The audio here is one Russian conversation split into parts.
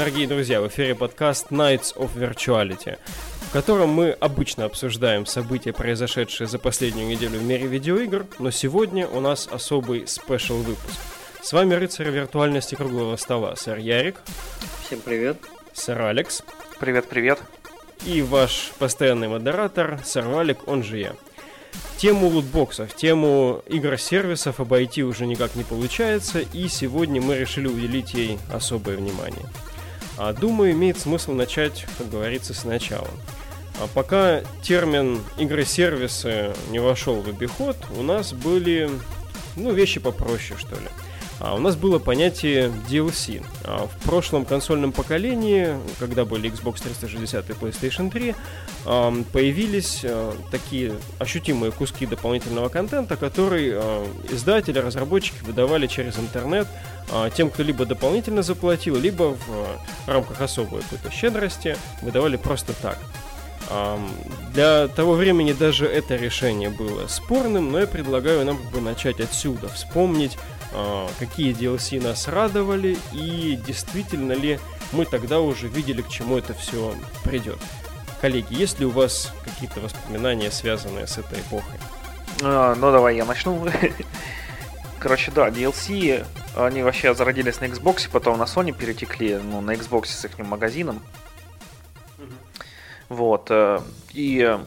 Дорогие друзья, в эфире подкаст Nights of Virtuality, в котором мы обычно обсуждаем события, произошедшие за последнюю неделю в мире видеоигр, но сегодня у нас особый спешл выпуск. С вами рыцарь виртуальности круглого стола, сэр Ярик. Всем привет. Сэр Алекс. Привет-привет. И ваш постоянный модератор, сэр Валик, он же я. Тему лутбоксов, тему игр-сервисов обойти уже никак не получается, и сегодня мы решили уделить ей особое внимание. А думаю, имеет смысл начать, как говорится, сначала. А пока термин игры-сервисы не вошел в обиход, у нас были, ну, вещи попроще, что ли. А у нас было понятие DLC. А в прошлом консольном поколении, когда были Xbox 360 и PlayStation 3, появились а, такие ощутимые куски дополнительного контента, который а, издатели, разработчики выдавали через интернет тем, кто либо дополнительно заплатил, либо в рамках особой какой-то щедрости выдавали просто так. Для того времени даже это решение было спорным, но я предлагаю нам как бы начать отсюда, вспомнить а, какие DLC нас радовали и действительно ли мы тогда уже видели, к чему это все придет. Коллеги, есть ли у вас какие-то воспоминания, связанные с этой эпохой? А, ну, давай я начну. Короче, да, DLC, они вообще зародились на Xbox, потом на Sony перетекли, ну, на Xbox с их магазином. Вот. Э, и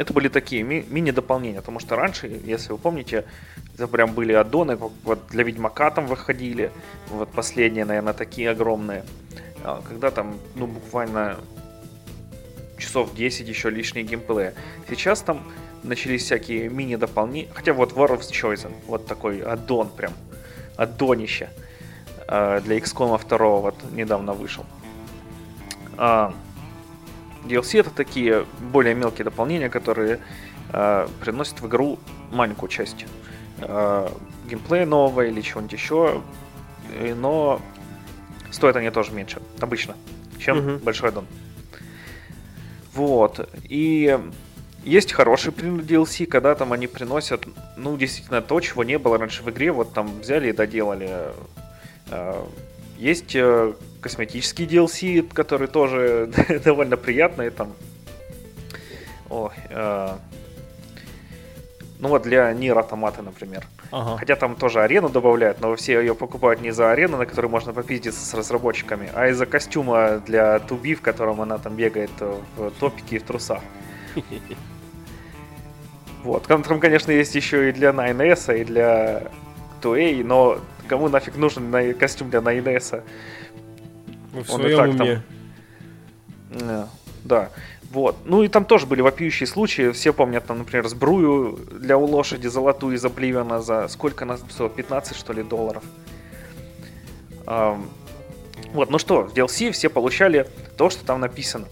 это были такие ми- мини-дополнения, потому что раньше, если вы помните, это прям были аддоны, вот для Ведьмака там выходили, вот последние, наверное, такие огромные, а, когда там, ну, буквально часов 10 еще лишние геймплея. Сейчас там начались всякие мини-дополнения, хотя вот War of Chosen, вот такой аддон прям, аддонище а, для XCOM 2 вот недавно вышел. DLC это такие более мелкие дополнения, которые э, приносят в игру маленькую часть э, геймплея нового или чего-нибудь еще, но стоят они тоже меньше, обычно, чем uh-huh. большой дом. Вот. И есть хороший пример DLC, когда там они приносят, ну, действительно, то, чего не было раньше в игре, вот там взяли и доделали. Э, есть э, косметические DLC, которые тоже довольно приятные там. Ой, э, ну вот для Нир Автомата, например. Ага. Хотя там тоже арену добавляют, но все ее покупают не за арену, на которой можно попиздиться с разработчиками, а из-за костюма для Туби, в котором она там бегает в топике и в трусах. Вот. Там, конечно, есть еще и для 9S, и для 2A, но кому нафиг нужен костюм для 9S? В Он своем и так уме. там... Да. Вот. Ну и там тоже были вопиющие случаи. Все помнят, там, например, сбрую для у лошади золотую из Обливиона за сколько нас стоило? 15, что ли, долларов. Вот, ну что, в DLC все получали то, что там написано.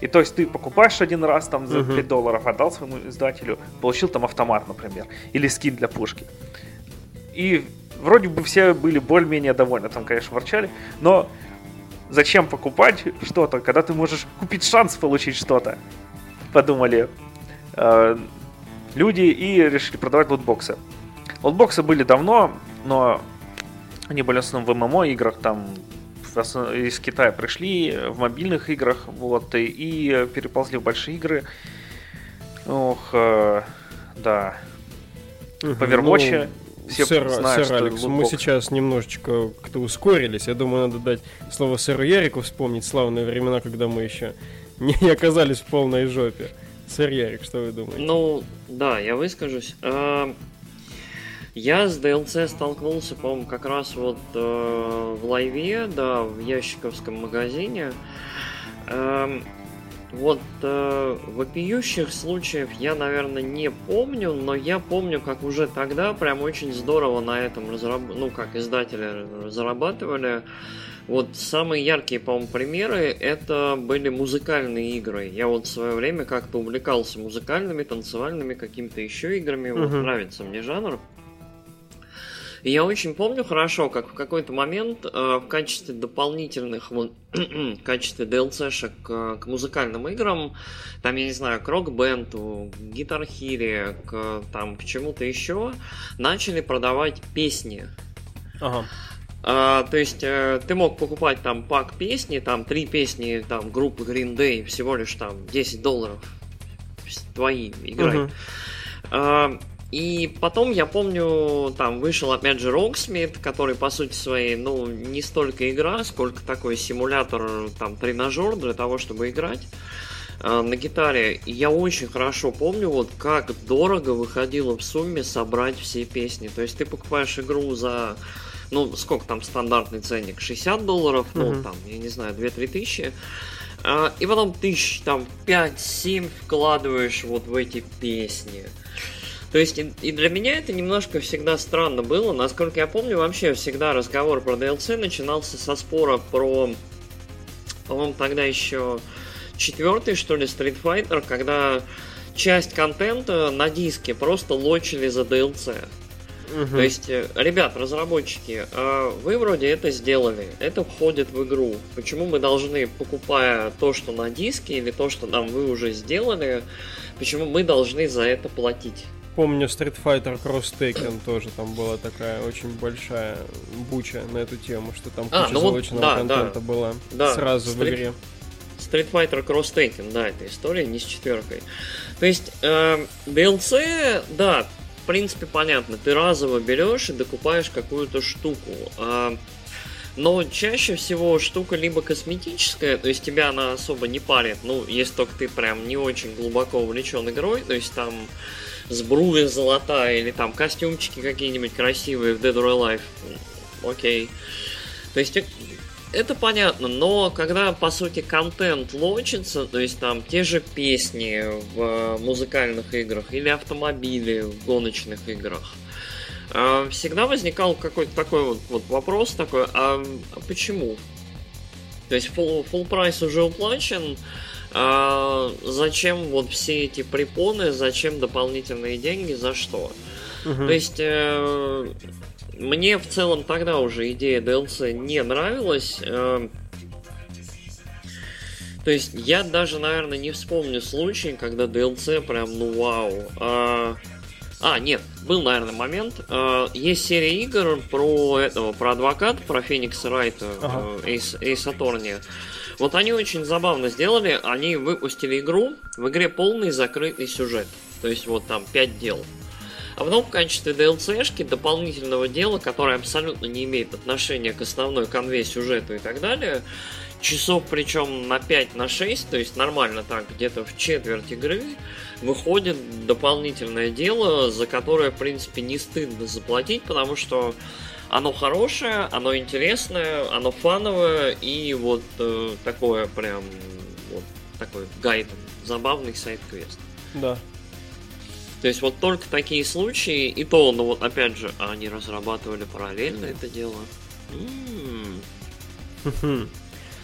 И то есть ты покупаешь один раз там за 5 uh-huh. долларов, отдал своему издателю, получил там автомат, например, или скин для пушки. И вроде бы все были более-менее довольны, там, конечно, ворчали, но зачем покупать что-то, когда ты можешь купить шанс получить что-то? Подумали э, люди и решили продавать лутбоксы. Лутбоксы были давно, но они были в основном в ММО играх, там из Китая пришли, в мобильных играх, вот, и, и переползли в большие игры. Ох, э, да. Угу, По. Ну все сэр, знают, сэр Алекс, мы сейчас немножечко как-то ускорились. Я думаю, надо дать слово сэру Ярику вспомнить славные времена, когда мы еще не оказались в полной жопе. Сэр Ярик, что вы думаете? Ну, да, я выскажусь. А, я с DLC столкнулся, по-моему, как раз вот э, в лайве, да, в ящиковском магазине. Эм, вот э, вопиющих случаев я, наверное, не помню, но я помню, как уже тогда прям очень здорово на этом разраб... ну, как издатели зарабатывали. Вот самые яркие, по-моему, примеры это были музыкальные игры. Я вот в свое время как-то увлекался музыкальными, танцевальными, какими-то еще играми. Uh-huh. Вот нравится мне жанр. И я очень помню хорошо, как в какой-то момент э, в качестве дополнительных, в качестве DLC-шек э, к музыкальным играм, там, я не знаю, к рок-бенду, к гитар-хире, к, там, к чему-то еще, начали продавать песни. Ага. А, то есть э, ты мог покупать там пак песни, там три песни там группы Green Day, всего лишь там 10 долларов твои, играй. Uh-huh. И потом, я помню, там вышел опять же Rocksmith, который по сути своей, ну, не столько игра, сколько такой симулятор, там, тренажер для того, чтобы играть э, на гитаре. И я очень хорошо помню, вот как дорого выходило в сумме собрать все песни. То есть ты покупаешь игру за ну, сколько там стандартный ценник, 60 долларов, ну, uh-huh. там, я не знаю, 2-3 тысячи, а, и потом тысяч, там, 5-7 вкладываешь вот в эти песни. То есть и для меня это немножко всегда странно было. Насколько я помню, вообще всегда разговор про DLC начинался со спора про, по-моему, тогда еще четвертый, что ли, Street Fighter, когда часть контента на диске просто лочили за DLC. Угу. То есть, э, ребят, разработчики, а вы вроде это сделали, это входит в игру. Почему мы должны, покупая то, что на диске, или то, что нам вы уже сделали, почему мы должны за это платить? Помню Street Fighter Cross Taken тоже там была такая очень большая буча на эту тему, что там а, куча ну залоченного вот, да, контента да, была да, сразу Street, в игре. Street Fighter Cross Taken, да, эта история не с четверкой. То есть э, DLC, да, в принципе, понятно. Ты разово берешь и докупаешь какую-то штуку. А, но чаще всего штука либо косметическая, то есть тебя она особо не парит, ну, если только ты прям не очень глубоко увлечен игрой, то есть там сбруя золотая или там костюмчики какие-нибудь красивые в Dead or Alive, окей. То есть это понятно, но когда, по сути, контент лочится, то есть там те же песни в музыкальных играх или автомобили в гоночных играх, а, всегда возникал какой-то такой вот, вот вопрос такой, а, а почему? То есть full, full прайс уже уплачен, а зачем вот все эти препоны, зачем дополнительные деньги, за что? Угу. То есть э, мне в целом тогда уже идея DLC не нравилась. Э, то есть я даже, наверное, не вспомню случай, когда DLC прям, ну вау. А, а нет, был, наверное, момент. А, есть серия игр про этого, про адвоката, про Феникса Райта, ага. Эйс, Эйс Аторни. Вот они очень забавно сделали. Они выпустили игру. В игре полный закрытый сюжет. То есть вот там 5 дел. А потом в качестве DLC-шки дополнительного дела, которое абсолютно не имеет отношения к основной конве сюжету и так далее, часов причем на 5 на 6, то есть нормально так, где-то в четверть игры, выходит дополнительное дело, за которое, в принципе, не стыдно заплатить, потому что оно хорошее, оно интересное, оно фановое и вот э, такое прям вот такой гайд, забавный сайт-квест. Да. То есть вот только такие случаи, и то, ну вот опять же, они разрабатывали параллельно это дело.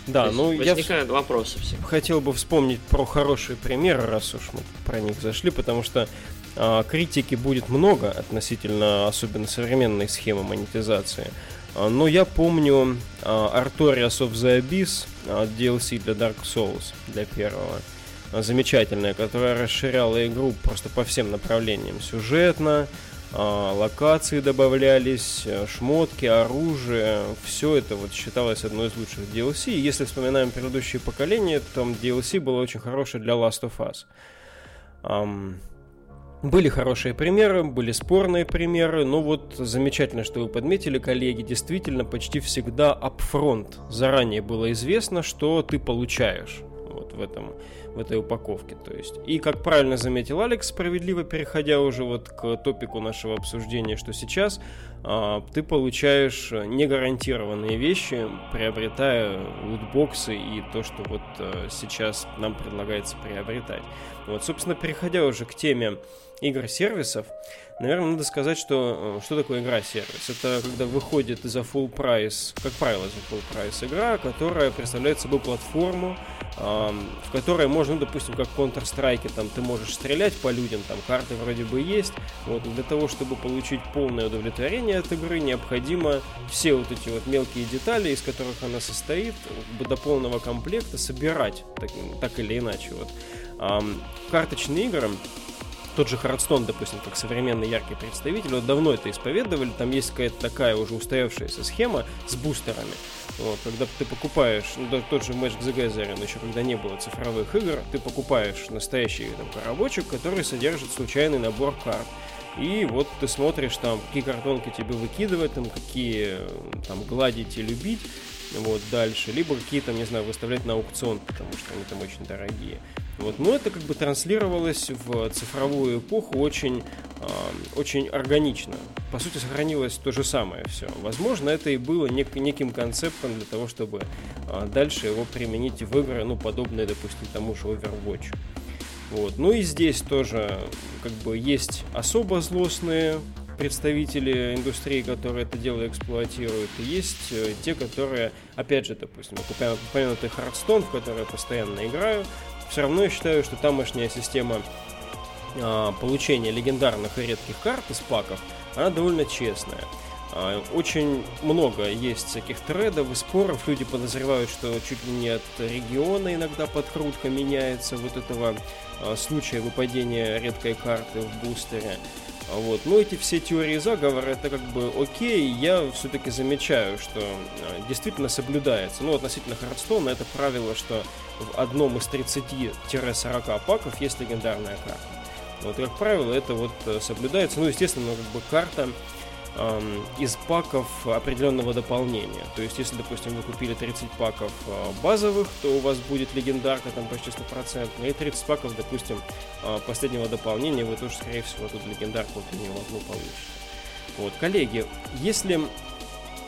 Да, ну возникают я вопросы все. Хотел бы вспомнить про хорошие примеры, раз уж мы про них зашли, потому что критики будет много относительно особенно современной схемы монетизации. А, но я помню а, Artorias of the Abyss, а, DLC для Dark Souls, для первого замечательная, которая расширяла игру просто по всем направлениям. Сюжетно, а, локации добавлялись, шмотки, оружие, все это вот считалось одной из лучших DLC. Если вспоминаем предыдущие поколения, там DLC было очень хорошее для Last of Us. Были хорошие примеры, были спорные примеры, но вот замечательно, что вы подметили, коллеги, действительно почти всегда upfront заранее было известно, что ты получаешь вот в этом в этой упаковке. То есть. И как правильно заметил Алекс, справедливо переходя уже вот к топику нашего обсуждения, что сейчас а, ты получаешь негарантированные вещи, приобретая лутбоксы и то, что вот а, сейчас нам предлагается приобретать. Вот, собственно, переходя уже к теме игр-сервисов, наверное, надо сказать, что э, что такое игра-сервис. Это когда выходит за full прайс, как правило, за full прайс игра, которая представляет собой платформу, в которой можно, ну, допустим, как в Counter-Strike, там ты можешь стрелять по людям, там карты вроде бы есть. Вот для того, чтобы получить полное удовлетворение от игры, необходимо все вот эти вот мелкие детали, из которых она состоит, до полного комплекта собирать так, так или иначе. Вот. Карточные игры тот же Хардстон, допустим, как современный яркий представитель, вот давно это исповедовали, там есть какая-то такая уже устоявшаяся схема с бустерами. Вот, когда ты покупаешь, ну, тот же Magic the Gathering, еще когда не было цифровых игр, ты покупаешь настоящий там, коробочек, который содержит случайный набор карт. И вот ты смотришь там, какие картонки тебе выкидывать, там, какие там гладить и любить, вот дальше, либо какие там, не знаю, выставлять на аукцион, потому что они там очень дорогие. Вот, но это как бы транслировалось в цифровую эпоху очень, э, очень органично. По сути, сохранилось то же самое все. Возможно, это и было нек- неким концептом для того, чтобы э, дальше его применить в игры, ну, подобные, допустим, тому же Overwatch. Вот. Ну и здесь тоже как бы есть особо злостные представители индустрии, которые это дело эксплуатируют, и есть э, те, которые, опять же, допустим, упомянутый Hearthstone, в который я постоянно играю, все равно я считаю, что тамошняя система а, получения легендарных и редких карт из паков, она довольно честная. А, очень много есть всяких тредов и споров. Люди подозревают, что чуть ли не от региона иногда подкрутка меняется вот этого а, случая выпадения редкой карты в бустере. Вот. Но эти все теории заговора, это как бы окей, я все-таки замечаю, что действительно соблюдается. Ну, относительно Хардстона это правило, что в одном из 30-40 паков есть легендарная карта. Вот, как правило, это вот э, соблюдается. Ну, естественно, как бы карта эм, из паков определенного дополнения. То есть, если, допустим, вы купили 30 паков э, базовых, то у вас будет легендарка там почти 100%, и 30 паков, допустим, э, последнего дополнения, вы тоже, скорее всего, тут легендарку вот нее одну получите. Вот, коллеги, если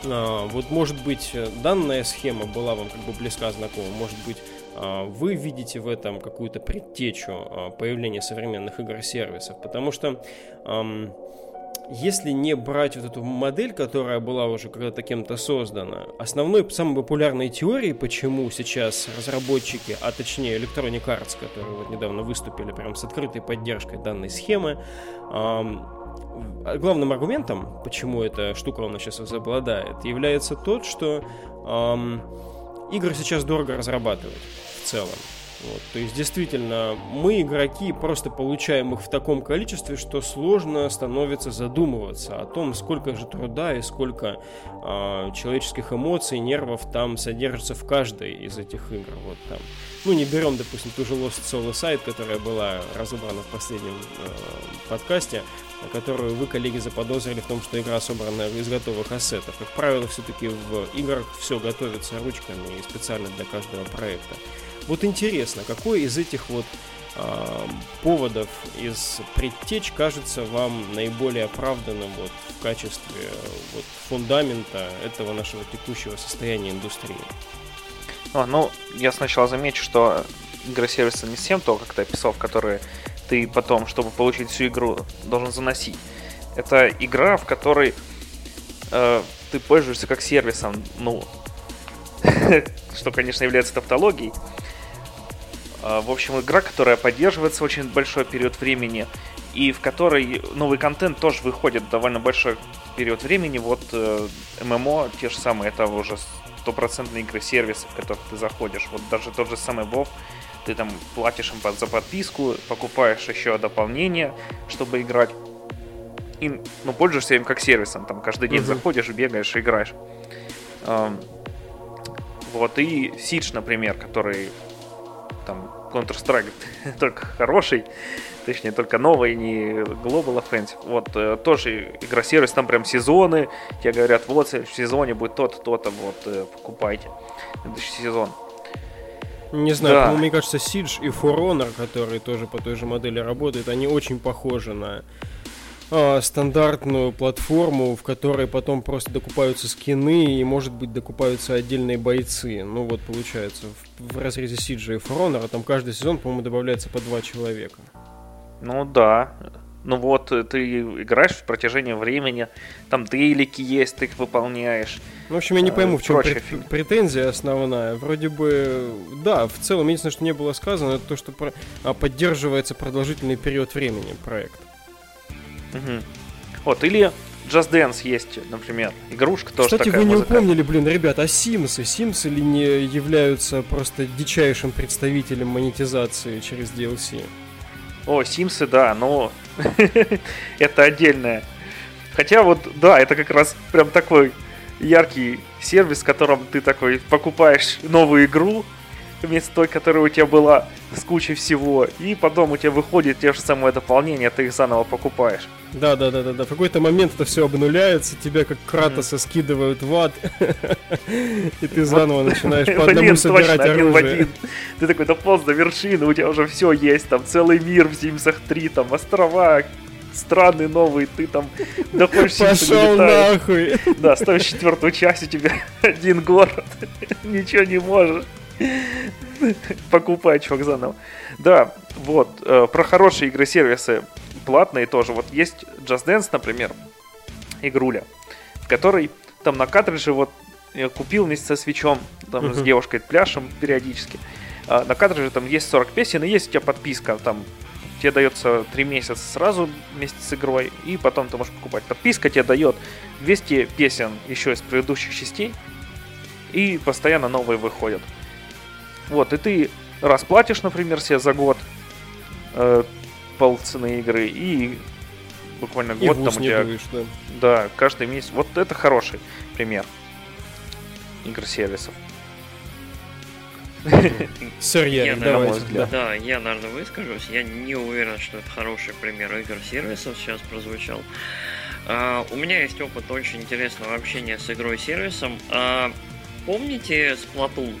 э, вот, может быть, данная схема была вам как бы близка знакома, может быть, вы видите в этом какую-то предтечу появления современных игр-сервисов, потому что если не брать вот эту модель, которая была уже когда-то кем-то создана, основной, самой популярной теорией, почему сейчас разработчики, а точнее Electronic Arts, которые вот недавно выступили прям с открытой поддержкой данной схемы, главным аргументом, почему эта штука у нас сейчас возобладает, является тот, что игры сейчас дорого разрабатывать в целом. Вот, то есть, действительно, мы, игроки, просто получаем их в таком количестве, что сложно становится задумываться о том, сколько же труда и сколько э, человеческих эмоций, нервов там содержится в каждой из этих игр. Вот там. Ну, не берем, допустим, ту же Lost Soul Side, которая была разобрана в последнем э, подкасте, которую вы, коллеги, заподозрили в том, что игра собрана из готовых ассетов. Как правило, все-таки в играх все готовится ручками и специально для каждого проекта. Вот интересно, какой из этих вот э, поводов из предтеч кажется вам наиболее оправданным вот в качестве вот фундамента этого нашего текущего состояния индустрии? А, ну, я сначала замечу, что игры-сервисы не всем то, как ты описал, в которые ты потом, чтобы получить всю игру, должен заносить. Это игра, в которой э, ты пользуешься как сервисом, ну, что, конечно, является тавтологией. Э, в общем, игра, которая поддерживается очень большой период времени, и в которой новый контент тоже выходит довольно большой период времени. Вот э, ММО, те же самые, это уже стопроцентные игры сервисы, в которых ты заходишь. Вот даже тот же самый WoW, ты там платишь им за подписку, покупаешь еще дополнение, чтобы играть. И, ну, пользуешься им как сервисом, там каждый день uh-huh. заходишь, бегаешь, играешь. Вот, и Siege, например, который там Counter-Strike только хороший, точнее, только новый, не Global Offensive. Вот, э, тоже игра-сервис, там прям сезоны, тебе говорят, вот в сезоне будет то-то, то-то, вот, э, покупайте. Следующий сезон. Не знаю, да. мне кажется, Siege и For Honor, которые тоже по той же модели работают, они очень похожи на э, стандартную платформу, в которой потом просто докупаются скины и, может быть, докупаются отдельные бойцы. Ну вот, получается, в, в разрезе Siege и Honor, там каждый сезон, по-моему, добавляется по два человека. Ну да, ну вот, э, ты играешь в протяжении времени, там дейлики есть, ты их выполняешь. Ну, в общем, я не пойму, в чем прет- претензия основная. Вроде бы, да, в целом, единственное, что не было сказано, это то, что про- а, поддерживается продолжительный период времени проект. Угу. Вот, или Just Dance есть, например, игрушка тоже Кстати, такая вы не музыкальная. упомнили, блин, ребят, а Симсы? Симсы ли не являются просто дичайшим представителем монетизации через DLC? О, Симсы, да, но это отдельное. Хотя вот, да, это как раз прям такой яркий сервис, в котором ты такой покупаешь новую игру, вместо той, которая у тебя была с кучей всего, и потом у тебя выходит те же самые дополнения, ты их заново покупаешь. Да, да, да, да, да. В какой-то момент это все обнуляется, тебя как Кратоса mm-hmm. скидывают в ад, и ты заново начинаешь по одному собирать оружие. Ты такой дополз до вершины, у тебя уже все есть, там целый мир в Симсах 3, там острова, страны новые, ты там доходишь Пошел нахуй. Да, ставишь четвертую часть, у тебя один город, ничего не можешь. Покупай, чувак, заново. Да, вот, э, про хорошие игры-сервисы платные тоже. Вот есть Just Dance, например, игруля, в которой там на картридже вот я купил вместе со свечом, там uh-huh. с девушкой пляшем периодически. А на картридже там есть 40 песен, и есть у тебя подписка, там тебе дается 3 месяца сразу вместе с игрой, и потом ты можешь покупать. Подписка тебе дает 200 песен еще из предыдущих частей, и постоянно новые выходят. Вот, и ты расплатишь, например, себе за год э, полцены игры, и буквально год и там у тебя... Дуешь, да. да, каждый месяц. Вот это хороший пример игр-сервисов. Сэр я, давайте. Да. да, я, наверное, выскажусь. Я не уверен, что это хороший пример игр-сервисов сейчас прозвучал. Uh, у меня есть опыт очень интересного общения с игрой-сервисом. Uh, помните Splatoon?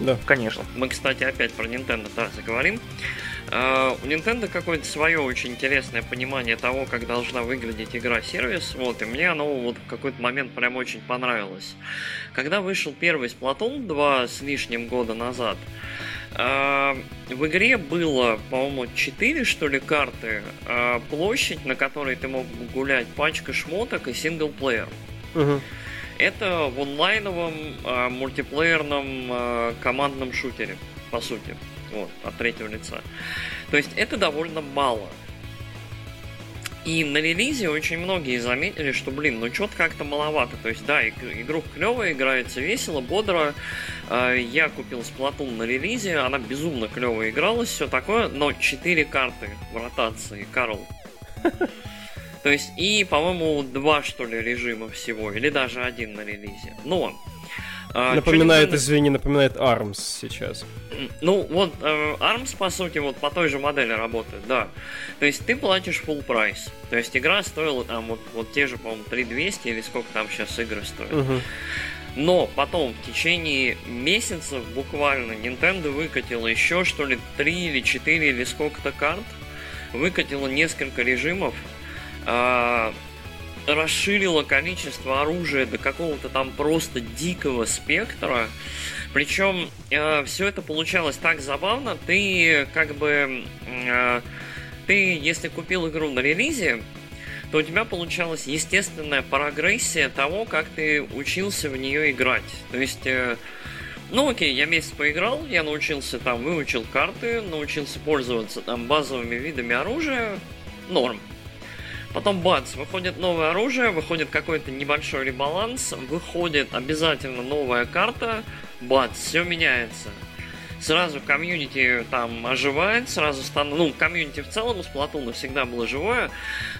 Да, конечно. Мы, кстати, опять про Nintendo да, заговорим. Uh, у Nintendo какое-то свое очень интересное понимание того, как должна выглядеть игра-сервис. Вот, и мне оно вот в какой-то момент прям очень понравилось. Когда вышел первый Splatoon два с лишним года назад, uh, в игре было, по-моему, 4, что ли, карты. Uh, площадь, на которой ты мог гулять, пачка шмоток и синглплеер. Uh-huh. Это в онлайновом э, мультиплеерном э, командном шутере, по сути, вот, от третьего лица. То есть это довольно мало. И на релизе очень многие заметили, что, блин, ну что-то как-то маловато. То есть, да, игру клевая, играется весело, бодро. Я купил Splatoon на релизе, она безумно клево игралась, все такое, но 4 карты в ротации, Карл. То есть, и, по-моему, два, что ли, режима всего, или даже один на релизе. Но а, напоминает, извини, напоминает ARMS сейчас. Ну, вот э, ARMS, по сути, вот по той же модели работает, да. То есть ты платишь full прайс. То есть игра стоила там вот, вот те же, по-моему, 3200 или сколько там сейчас игры стоят. Угу. Но потом, в течение месяцев буквально, Nintendo выкатила еще, что ли, 3 или 4 или сколько-то карт. Выкатила несколько режимов, э, расширило количество оружия до какого-то там просто дикого спектра. Причем э, все это получалось так забавно. Ты как бы... Э, ты, если купил игру на релизе, то у тебя получалась естественная прогрессия того, как ты учился в нее играть. То есть... Э, ну окей, я месяц поиграл, я научился там, выучил карты, научился пользоваться там базовыми видами оружия, норм. Потом бац, выходит новое оружие, выходит какой-то небольшой ребаланс, выходит обязательно новая карта, бац, все меняется. Сразу комьюнити там оживает, сразу стану, ну, комьюнити в целом у Сплатуна всегда было живое,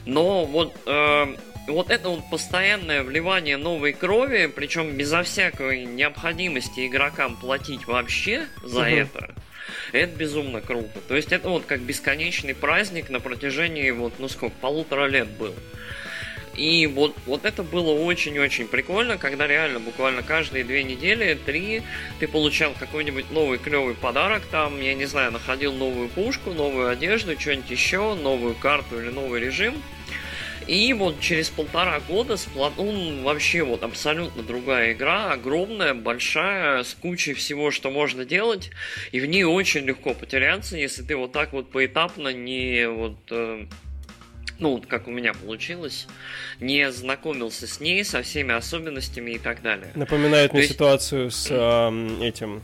но вот э, вот это вот постоянное вливание новой крови, причем безо всякой необходимости игрокам платить вообще за угу. это, это безумно круто. То есть это вот как бесконечный праздник на протяжении вот, ну сколько, полутора лет был. И вот, вот это было очень-очень прикольно, когда реально буквально каждые две недели, три, ты получал какой-нибудь новый клевый подарок, там, я не знаю, находил новую пушку, новую одежду, что-нибудь еще, новую карту или новый режим. И вот через полтора года Splatoon вообще вот абсолютно другая игра, огромная, большая, с кучей всего, что можно делать, и в ней очень легко потеряться, если ты вот так вот поэтапно не вот э, ну, вот как у меня получилось, не знакомился с ней, со всеми особенностями и так далее. Напоминает То мне есть... ситуацию с э, этим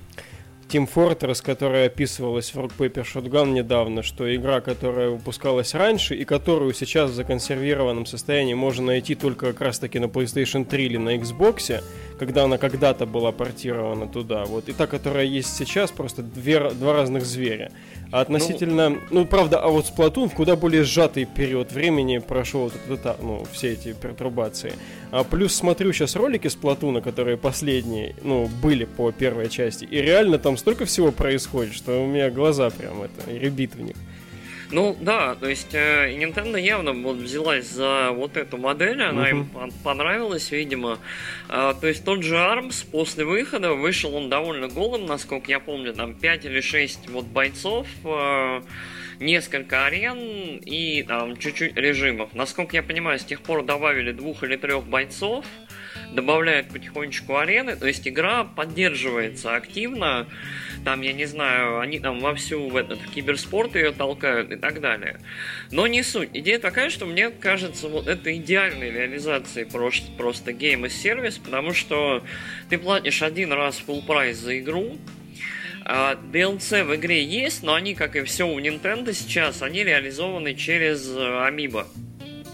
Team Fortress, которая описывалась в Rock Paper Shotgun недавно, что игра, которая выпускалась раньше и которую сейчас в законсервированном состоянии можно найти только как раз таки на PlayStation 3 или на Xbox, когда она когда-то была портирована туда. Вот. И та, которая есть сейчас, просто две, два разных зверя. А относительно, ну, ну правда, а вот Splatoon в куда более сжатый период времени прошел вот это, ну, все эти пертурбации. А плюс смотрю сейчас ролики Splatoon, которые последние, ну, были по первой части, и реально там столько всего происходит, что у меня глаза прям это, ребит в них. Ну да, то есть э, Nintendo явно вот взялась за вот эту модель, она uh-huh. им понравилась, видимо. Э, то есть тот же ARMS после выхода вышел он довольно голым, насколько я помню, там 5 или 6 вот бойцов. Э, несколько арен и там чуть-чуть режимов. Насколько я понимаю, с тех пор добавили двух или трех бойцов, добавляют потихонечку арены, то есть игра поддерживается активно там, я не знаю, они там вовсю в этот в киберспорт ее толкают и так далее. Но не суть. Идея такая, что мне кажется, вот это идеальной реализации просто, просто гейм и сервис, потому что ты платишь один раз full прайс за игру, а DLC в игре есть, но они, как и все у Nintendo сейчас, они реализованы через Amiibo.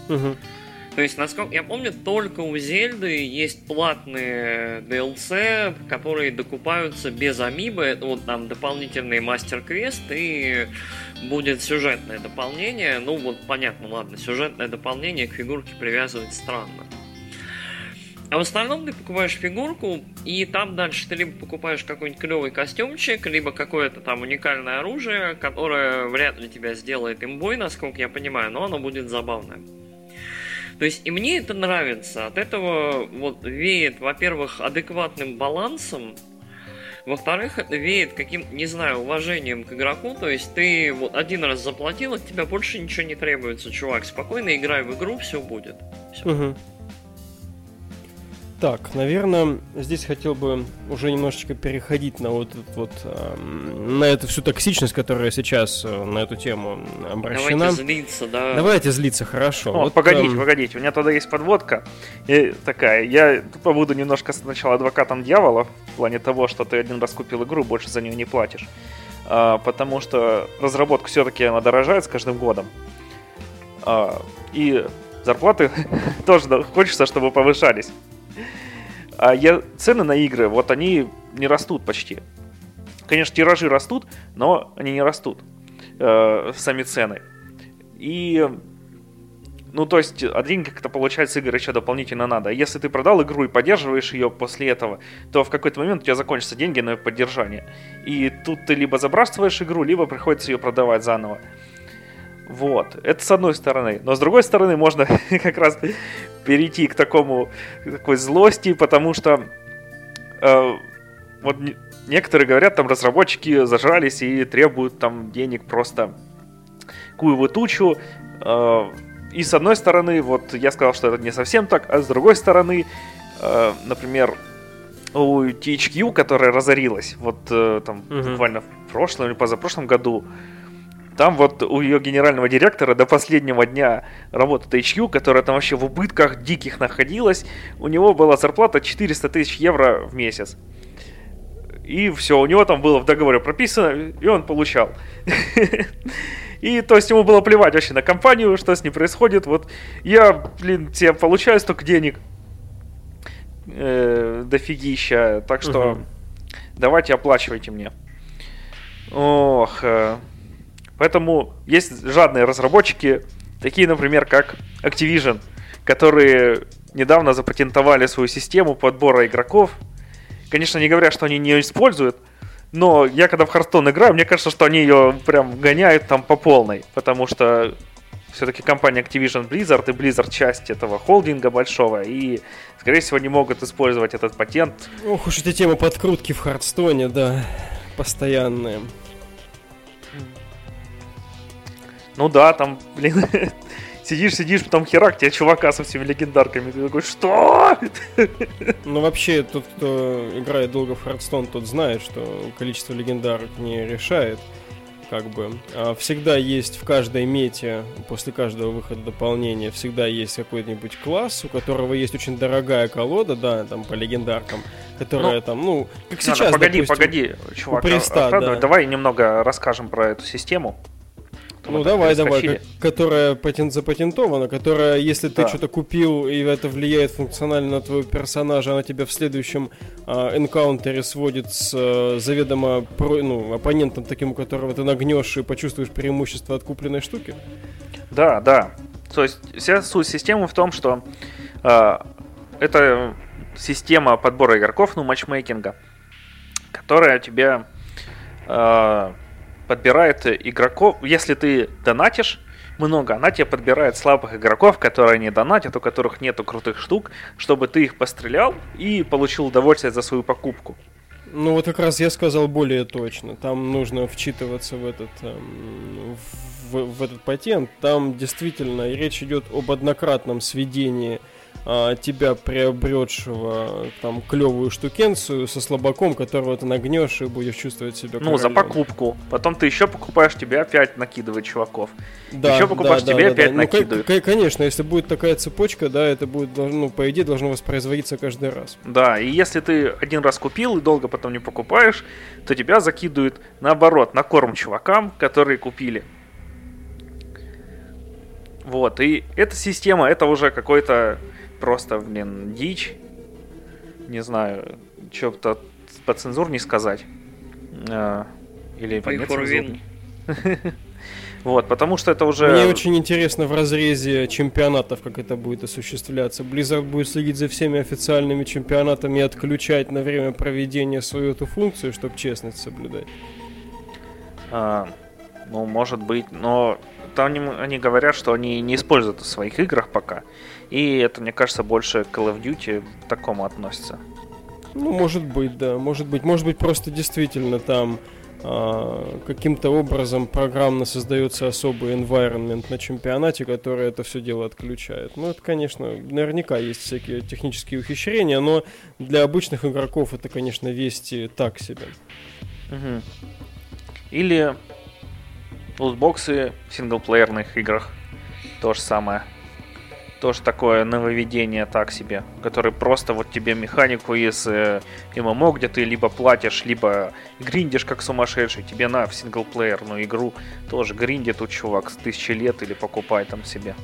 Угу. То есть, насколько я помню, только у Зельды есть платные DLC, которые докупаются без амибы. Это вот там дополнительный мастер-квест и будет сюжетное дополнение. Ну вот понятно, ладно, сюжетное дополнение к фигурке привязывать странно. А в основном ты покупаешь фигурку, и там дальше ты либо покупаешь какой-нибудь клевый костюмчик, либо какое-то там уникальное оружие, которое вряд ли тебя сделает имбой, насколько я понимаю, но оно будет забавное. То есть и мне это нравится. От этого вот веет, во-первых, адекватным балансом, во-вторых, это веет каким, не знаю, уважением к игроку. То есть ты вот один раз заплатил, от тебя больше ничего не требуется, чувак. Спокойно играй в игру, все будет. Все. Угу. Так, наверное, здесь хотел бы уже немножечко переходить на вот, вот э, на эту всю токсичность, которая сейчас э, на эту тему обращена. Давайте злиться, да. Давайте злиться, хорошо. О, вот, погодите, э, погодите, у меня тогда есть подводка и такая. Я побуду немножко сначала адвокатом дьявола в плане того, что ты один раз купил игру, больше за нее не платишь. А, потому что разработка все-таки она дорожает с каждым годом. А, и зарплаты тоже хочется, чтобы повышались. А я, цены на игры, вот они не растут почти. Конечно, тиражи растут, но они не растут. Э, сами цены. И ну, то есть, а деньги как-то получается игры еще дополнительно надо. Если ты продал игру и поддерживаешь ее после этого, то в какой-то момент у тебя закончатся деньги на поддержание. И тут ты либо забрасываешь игру, либо приходится ее продавать заново. Вот, это с одной стороны. Но с другой стороны можно как раз перейти к такому, такой злости, потому что э, вот некоторые говорят, там разработчики зажрались и требуют там денег просто куевую тучу. Э, и с одной стороны, вот я сказал, что это не совсем так, а с другой стороны, э, например, у THQ, которая разорилась, вот э, там угу. буквально в прошлом или позапрошлом году, там вот у ее генерального директора до последнего дня работает HQ, которая там вообще в убытках диких находилась. У него была зарплата 400 тысяч евро в месяц. И все, у него там было в договоре прописано, и он получал. И то есть ему было плевать вообще на компанию, что с ней происходит. Вот я, блин, тебе получаю столько денег. Э, дофигища. Так что угу. давайте оплачивайте мне. Ох, э, Поэтому есть жадные разработчики, такие, например, как Activision, которые недавно запатентовали свою систему подбора игроков. Конечно, не говоря, что они не используют, но я когда в Hearthstone играю, мне кажется, что они ее прям гоняют там по полной, потому что все-таки компания Activision Blizzard и Blizzard часть этого холдинга большого, и, скорее всего, не могут использовать этот патент. Ох уж эти темы подкрутки в Хардстоне, да, постоянные. Ну да, там, блин, сидишь, сидишь, потом херак, тебе чувака со всеми легендарками. Ты такой, что? Ну вообще, тот, кто играет долго в Хардстон, тот знает, что количество легендарок не решает. Как бы. А всегда есть в каждой мете, после каждого выхода дополнения, всегда есть какой-нибудь класс, у которого есть очень дорогая колода, да, там по легендаркам, которая ну, там, ну, как сейчас, надо, Погоди, допустим, погоди, чувак, Приста, да. давай немного расскажем про эту систему Ну давай, давай, которая патент запатентована, которая, если ты да. что-то купил и это влияет функционально на твоего персонажа, она тебя в следующем а, энкаунтере сводит с а, заведомо про, ну, оппонентом таким, у которого ты нагнешь и почувствуешь преимущество от купленной штуки. Да, да. То есть вся суть системы в том, что э, это система подбора игроков, ну, матчмейкинга, которая тебя э, подбирает игроков, если ты донатишь много, она тебе подбирает слабых игроков, которые не донатят, у которых нету крутых штук, чтобы ты их пострелял и получил удовольствие за свою покупку. Ну вот как раз я сказал более точно. Там нужно вчитываться в этот, эм, в, в этот патент. Там действительно речь идет об однократном сведении а, тебя приобретшего там клевую штукенцию со слабаком, которого ты нагнешь и будешь чувствовать себя Ну, за покупку. Потом ты еще покупаешь, тебе опять накидывают чуваков. Да, еще покупаешь, да, тебе да, опять да. накидывают. Ну, конечно, если будет такая цепочка, да, это будет, ну, по идее, должно воспроизводиться каждый раз. Да, и если ты один раз купил и долго потом не покупаешь, то тебя закидывают наоборот, на корм чувакам, которые купили. Вот, и эта система, это уже какой-то просто, блин, дичь. Не знаю, что-то по цензур не сказать. А, или по. Вот, потому что это уже... Мне очень интересно в разрезе чемпионатов, как это будет осуществляться. Blizzard будет следить за всеми официальными чемпионатами и отключать на время проведения свою эту функцию, чтобы честность соблюдать. А, ну, может быть, но там они говорят, что они не используют в своих играх пока. И это, мне кажется, больше Call of Duty к такому относится. Ну, может быть, да. Может быть, может быть, просто действительно там а, каким-то образом программно создается особый environment на чемпионате, который это все дело отключает. Ну, это, конечно, наверняка есть всякие технические ухищрения, но для обычных игроков это, конечно, вести так себе. Угу. Или лутбоксы в синглплеерных играх. То же самое. Тоже такое нововведение так себе, который просто вот тебе механику из э, ММО, где ты либо платишь, либо гриндишь как сумасшедший, тебе на в синглплеерную игру тоже гриндит тут чувак с тысячи лет или покупай там себе.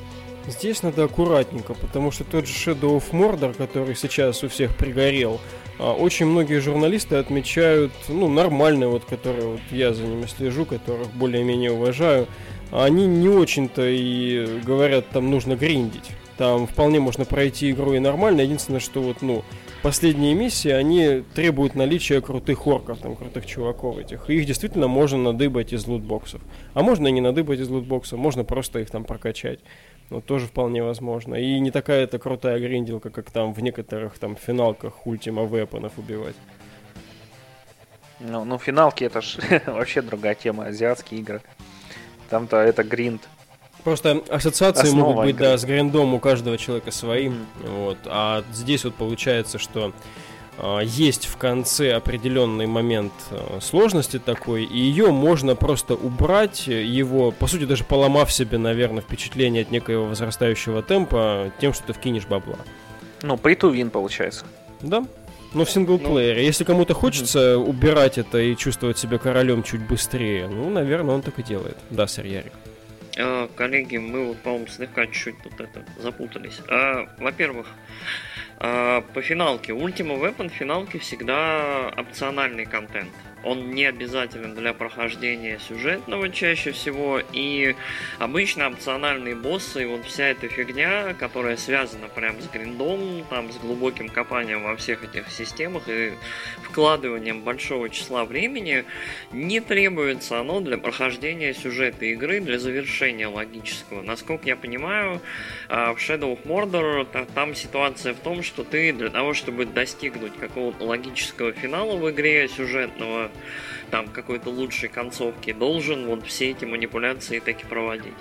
Здесь надо аккуратненько, потому что тот же Shadow of Mordor, который сейчас у всех пригорел, а, очень многие журналисты отмечают, ну, нормальные, вот, которые вот я за ними слежу, которых более-менее уважаю, они не очень-то и говорят, там нужно гриндить. Там вполне можно пройти игру и нормально. Единственное, что вот, ну, последние миссии, они требуют наличия крутых орков, там, крутых чуваков этих. И их действительно можно надыбать из лутбоксов. А можно и не надыбать из лутбоксов, можно просто их там прокачать. Ну, тоже вполне возможно. И не такая это крутая гринделка, как там в некоторых там финалках Ultima Weaponов убивать. Ну, ну финалки это ж вообще другая тема, азиатские игры. Там-то это гринд. Просто ассоциации Основа могут быть, игры. да, с гриндом у каждого человека своим. Вот. А здесь вот получается, что а, есть в конце определенный момент а, сложности такой, и ее можно просто убрать, его, по сути, даже поломав себе, наверное, впечатление от некоего возрастающего темпа тем, что ты вкинешь бабла. Ну, pay to win получается. Да, но в синглплеере. Ну, Если кому-то хочется угу. убирать это и чувствовать себя королем чуть быстрее, ну, наверное, он так и делает. Да, сэр Ярик. А, коллеги, мы вот, по-моему, слегка чуть-чуть тут это запутались. А, во-первых, а, по финалке. Ultima Weapon финалки всегда опциональный контент он не обязателен для прохождения сюжетного чаще всего, и обычно опциональные боссы, и вот вся эта фигня, которая связана прям с гриндом, там, с глубоким копанием во всех этих системах и вкладыванием большого числа времени, не требуется оно для прохождения сюжета игры, для завершения логического. Насколько я понимаю, а, в Shadow of Mordor там ситуация в том, что ты для того, чтобы достигнуть какого-то логического финала в игре сюжетного, там какой-то лучшей концовки, должен вот все эти манипуляции таки проводить.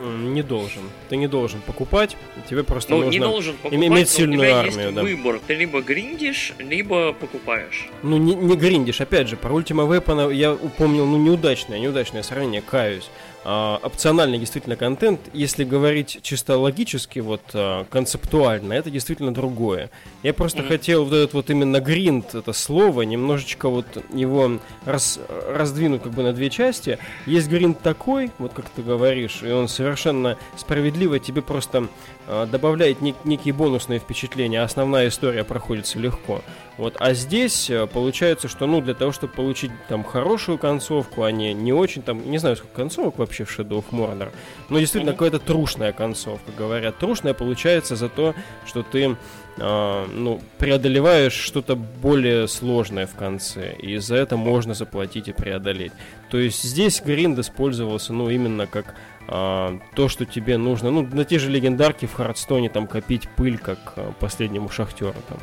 Не должен. Ты не должен покупать, тебе просто ну, нужно не должен покупать, иметь сильную у тебя армию. Есть да. выбор. Ты либо гриндишь, либо покупаешь. Ну, не, не гриндишь. Опять же, про Ultima Weapon я упомнил, ну, неудачное, неудачное сравнение, каюсь. А, опциональный действительно контент, если говорить чисто логически, вот а, концептуально, это действительно другое. Я просто mm-hmm. хотел вот этот вот именно гринд, это слово, немножечко вот его раз, раздвинуть как бы на две части. Есть гринд такой, вот как ты говоришь, и он совершенно справедливо тебе просто а, добавляет нек- некие бонусные впечатления, основная история проходится легко. Вот, а здесь э, получается, что, ну, для того, чтобы получить там хорошую концовку, а не, не очень там, не знаю, сколько концовок вообще в Shadow of Mordor, но действительно mm-hmm. какая-то трушная концовка, говорят. Трушная получается за то, что ты э, ну, преодолеваешь что-то более сложное в конце, и за это можно заплатить и преодолеть. То есть здесь гринд использовался, ну, именно как а, то, что тебе нужно, ну, на те же легендарки в Хардстоне там копить пыль, как а, последнему шахтеру там.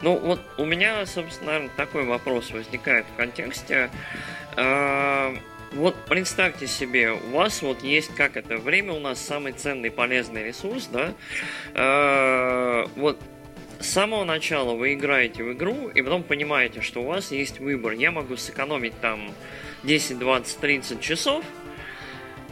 Ну, вот у меня, собственно, такой вопрос возникает в контексте. Э, вот представьте себе, у вас вот есть, как это, время у нас самый ценный полезный ресурс, да? Э, вот с самого начала вы играете в игру, и потом понимаете, что у вас есть выбор. Я могу сэкономить там 10, 20, 30 часов,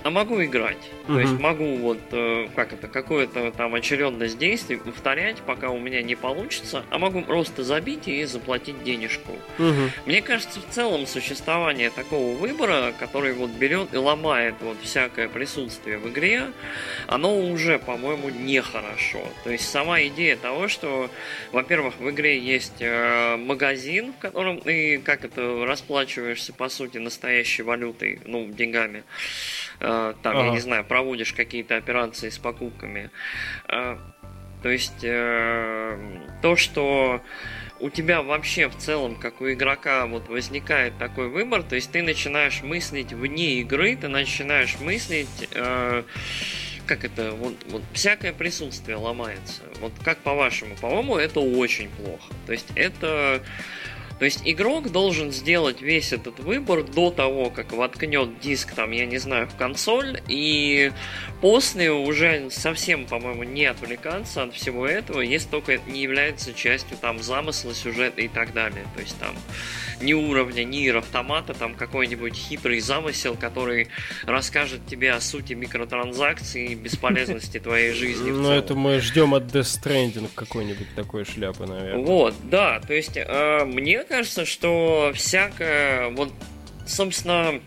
а могу играть. Mm-hmm. То есть могу вот, э, как это, какую-то там очередность действий повторять, пока у меня не получится, а могу просто забить и заплатить денежку. Mm-hmm. Мне кажется, в целом существование такого выбора, который вот берет и ломает вот всякое присутствие в игре, оно уже, по-моему, нехорошо. То есть сама идея того, что, во-первых, в игре есть э, магазин, в котором ты, как это, расплачиваешься, по сути, настоящей валютой, ну, деньгами. Э, там, ага. я не знаю, проводишь какие-то операции с покупками. Э, то есть э, то, что у тебя вообще в целом, как у игрока, вот возникает такой выбор, то есть ты начинаешь мыслить вне игры, ты начинаешь мыслить, э, как это, вот, вот всякое присутствие ломается. Вот как по-вашему? По-моему, это очень плохо. То есть это то есть игрок должен сделать весь этот выбор до того, как воткнет диск, там, я не знаю, в консоль, и после уже совсем, по-моему, не отвлекаться от всего этого, если только это не является частью там замысла, сюжета и так далее. То есть там ни уровня, ни автомата, там какой-нибудь хитрый замысел, который расскажет тебе о сути микротранзакций и бесполезности твоей жизни. Ну, это мы ждем от Death Stranding какой-нибудь такой шляпы, наверное. Вот, да, то есть э, мне кажется, что всякое, вот, собственно,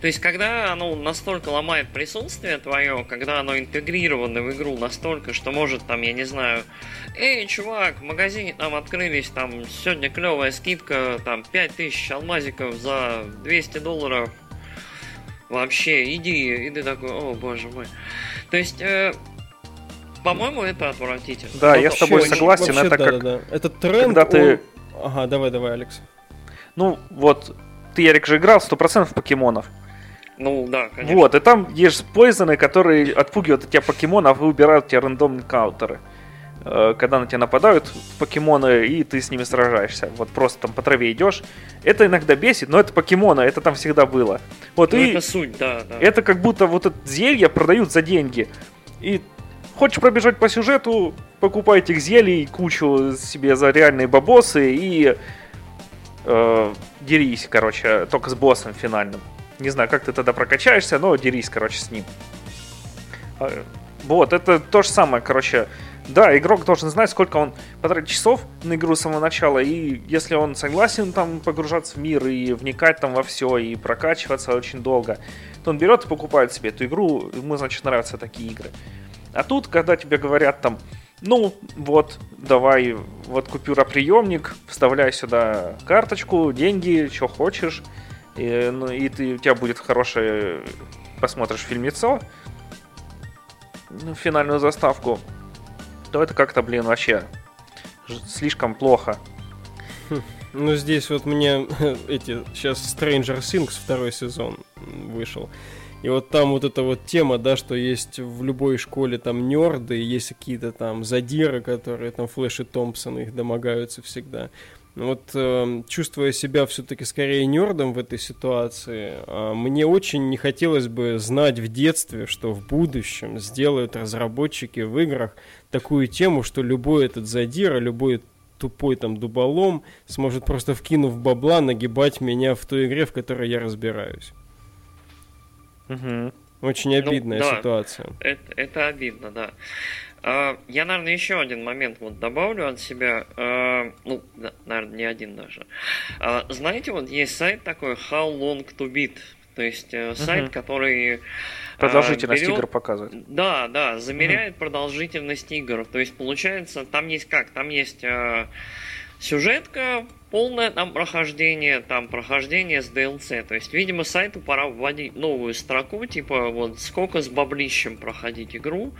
то есть, когда оно настолько ломает присутствие твое, когда оно интегрировано в игру настолько, что может там, я не знаю, эй, чувак, в магазине там открылись, там сегодня клевая скидка, там 5000 алмазиков за 200 долларов. Вообще, иди, и ты такой, о боже мой. То есть, э, по-моему, это отвратительно. Да, Но я с тобой согласен, вообще, это да, как... Да, да. Этот тренд, когда он... Ага, давай, давай, Алекс. Ну, вот, ты, Ярик, же играл 100% в покемонов. Ну, да, конечно. Вот, и там есть поизоны, которые отпугивают от тебя покемонов и убирают у тебя рандомные каутеры. Э, когда на тебя нападают покемоны, и ты с ними сражаешься. Вот просто там по траве идешь. Это иногда бесит, но это покемоны, это там всегда было. Вот, ну, и это суть, да, да. Это как будто вот это зелье продают за деньги. И хочешь пробежать по сюжету, покупай этих зелий, кучу себе за реальные бабосы и э, дерись, короче, только с боссом финальным. Не знаю, как ты тогда прокачаешься, но дерись, короче, с ним. А, вот, это то же самое, короче. Да, игрок должен знать, сколько он потратит часов на игру с самого начала, и если он согласен там погружаться в мир и вникать там во все, и прокачиваться очень долго, то он берет и покупает себе эту игру, ему, значит, нравятся такие игры. А тут, когда тебе говорят там, ну, вот, давай, вот купюра-приемник, вставляй сюда карточку, деньги, что хочешь, и, ну, и ты, у тебя будет хорошее, посмотришь фильмецо, ну, финальную заставку, то это как-то, блин, вообще слишком плохо. Хм. Ну, здесь вот мне эти, сейчас Stranger Things второй сезон вышел. И вот там вот эта вот тема, да, что есть в любой школе там нерды, есть какие-то там задиры, которые там Флэш и Томпсон их домогаются всегда. Вот э, чувствуя себя все-таки скорее нердом в этой ситуации, э, мне очень не хотелось бы знать в детстве, что в будущем сделают разработчики в играх такую тему, что любой этот задира, любой тупой там дуболом сможет просто вкинув бабла нагибать меня в той игре, в которой я разбираюсь. Угу. Очень ну, обидная ну, да, ситуация. Это, это обидно, да. А, я, наверное, еще один момент вот добавлю от себя. А, ну, да, наверное, не один даже. А, знаете, вот есть сайт такой How Long to Beat. То есть э, сайт, угу. который продолжительность берет, игр показывает. Да, да, замеряет угу. продолжительность игр. То есть получается, там есть как? Там есть сюжетка, полное там прохождение, там прохождение с DLC. То есть, видимо, сайту пора вводить новую строку, типа вот сколько с баблищем проходить игру,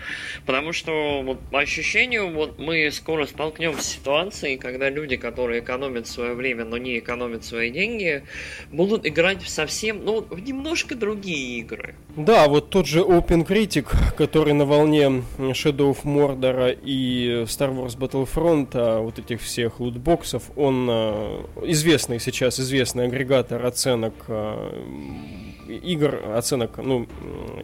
потому что вот по ощущению вот мы скоро столкнемся с ситуацией, когда люди, которые экономят свое время, но не экономят свои деньги, будут играть в совсем, ну, в немножко другие игры. Да, вот тот же Open Critic, который на волне Shadow of Mordor и Star Wars Battlefront, а вот этих всех лутбоксов, он а, известный сейчас, известный агрегатор оценок э, игр, оценок, ну,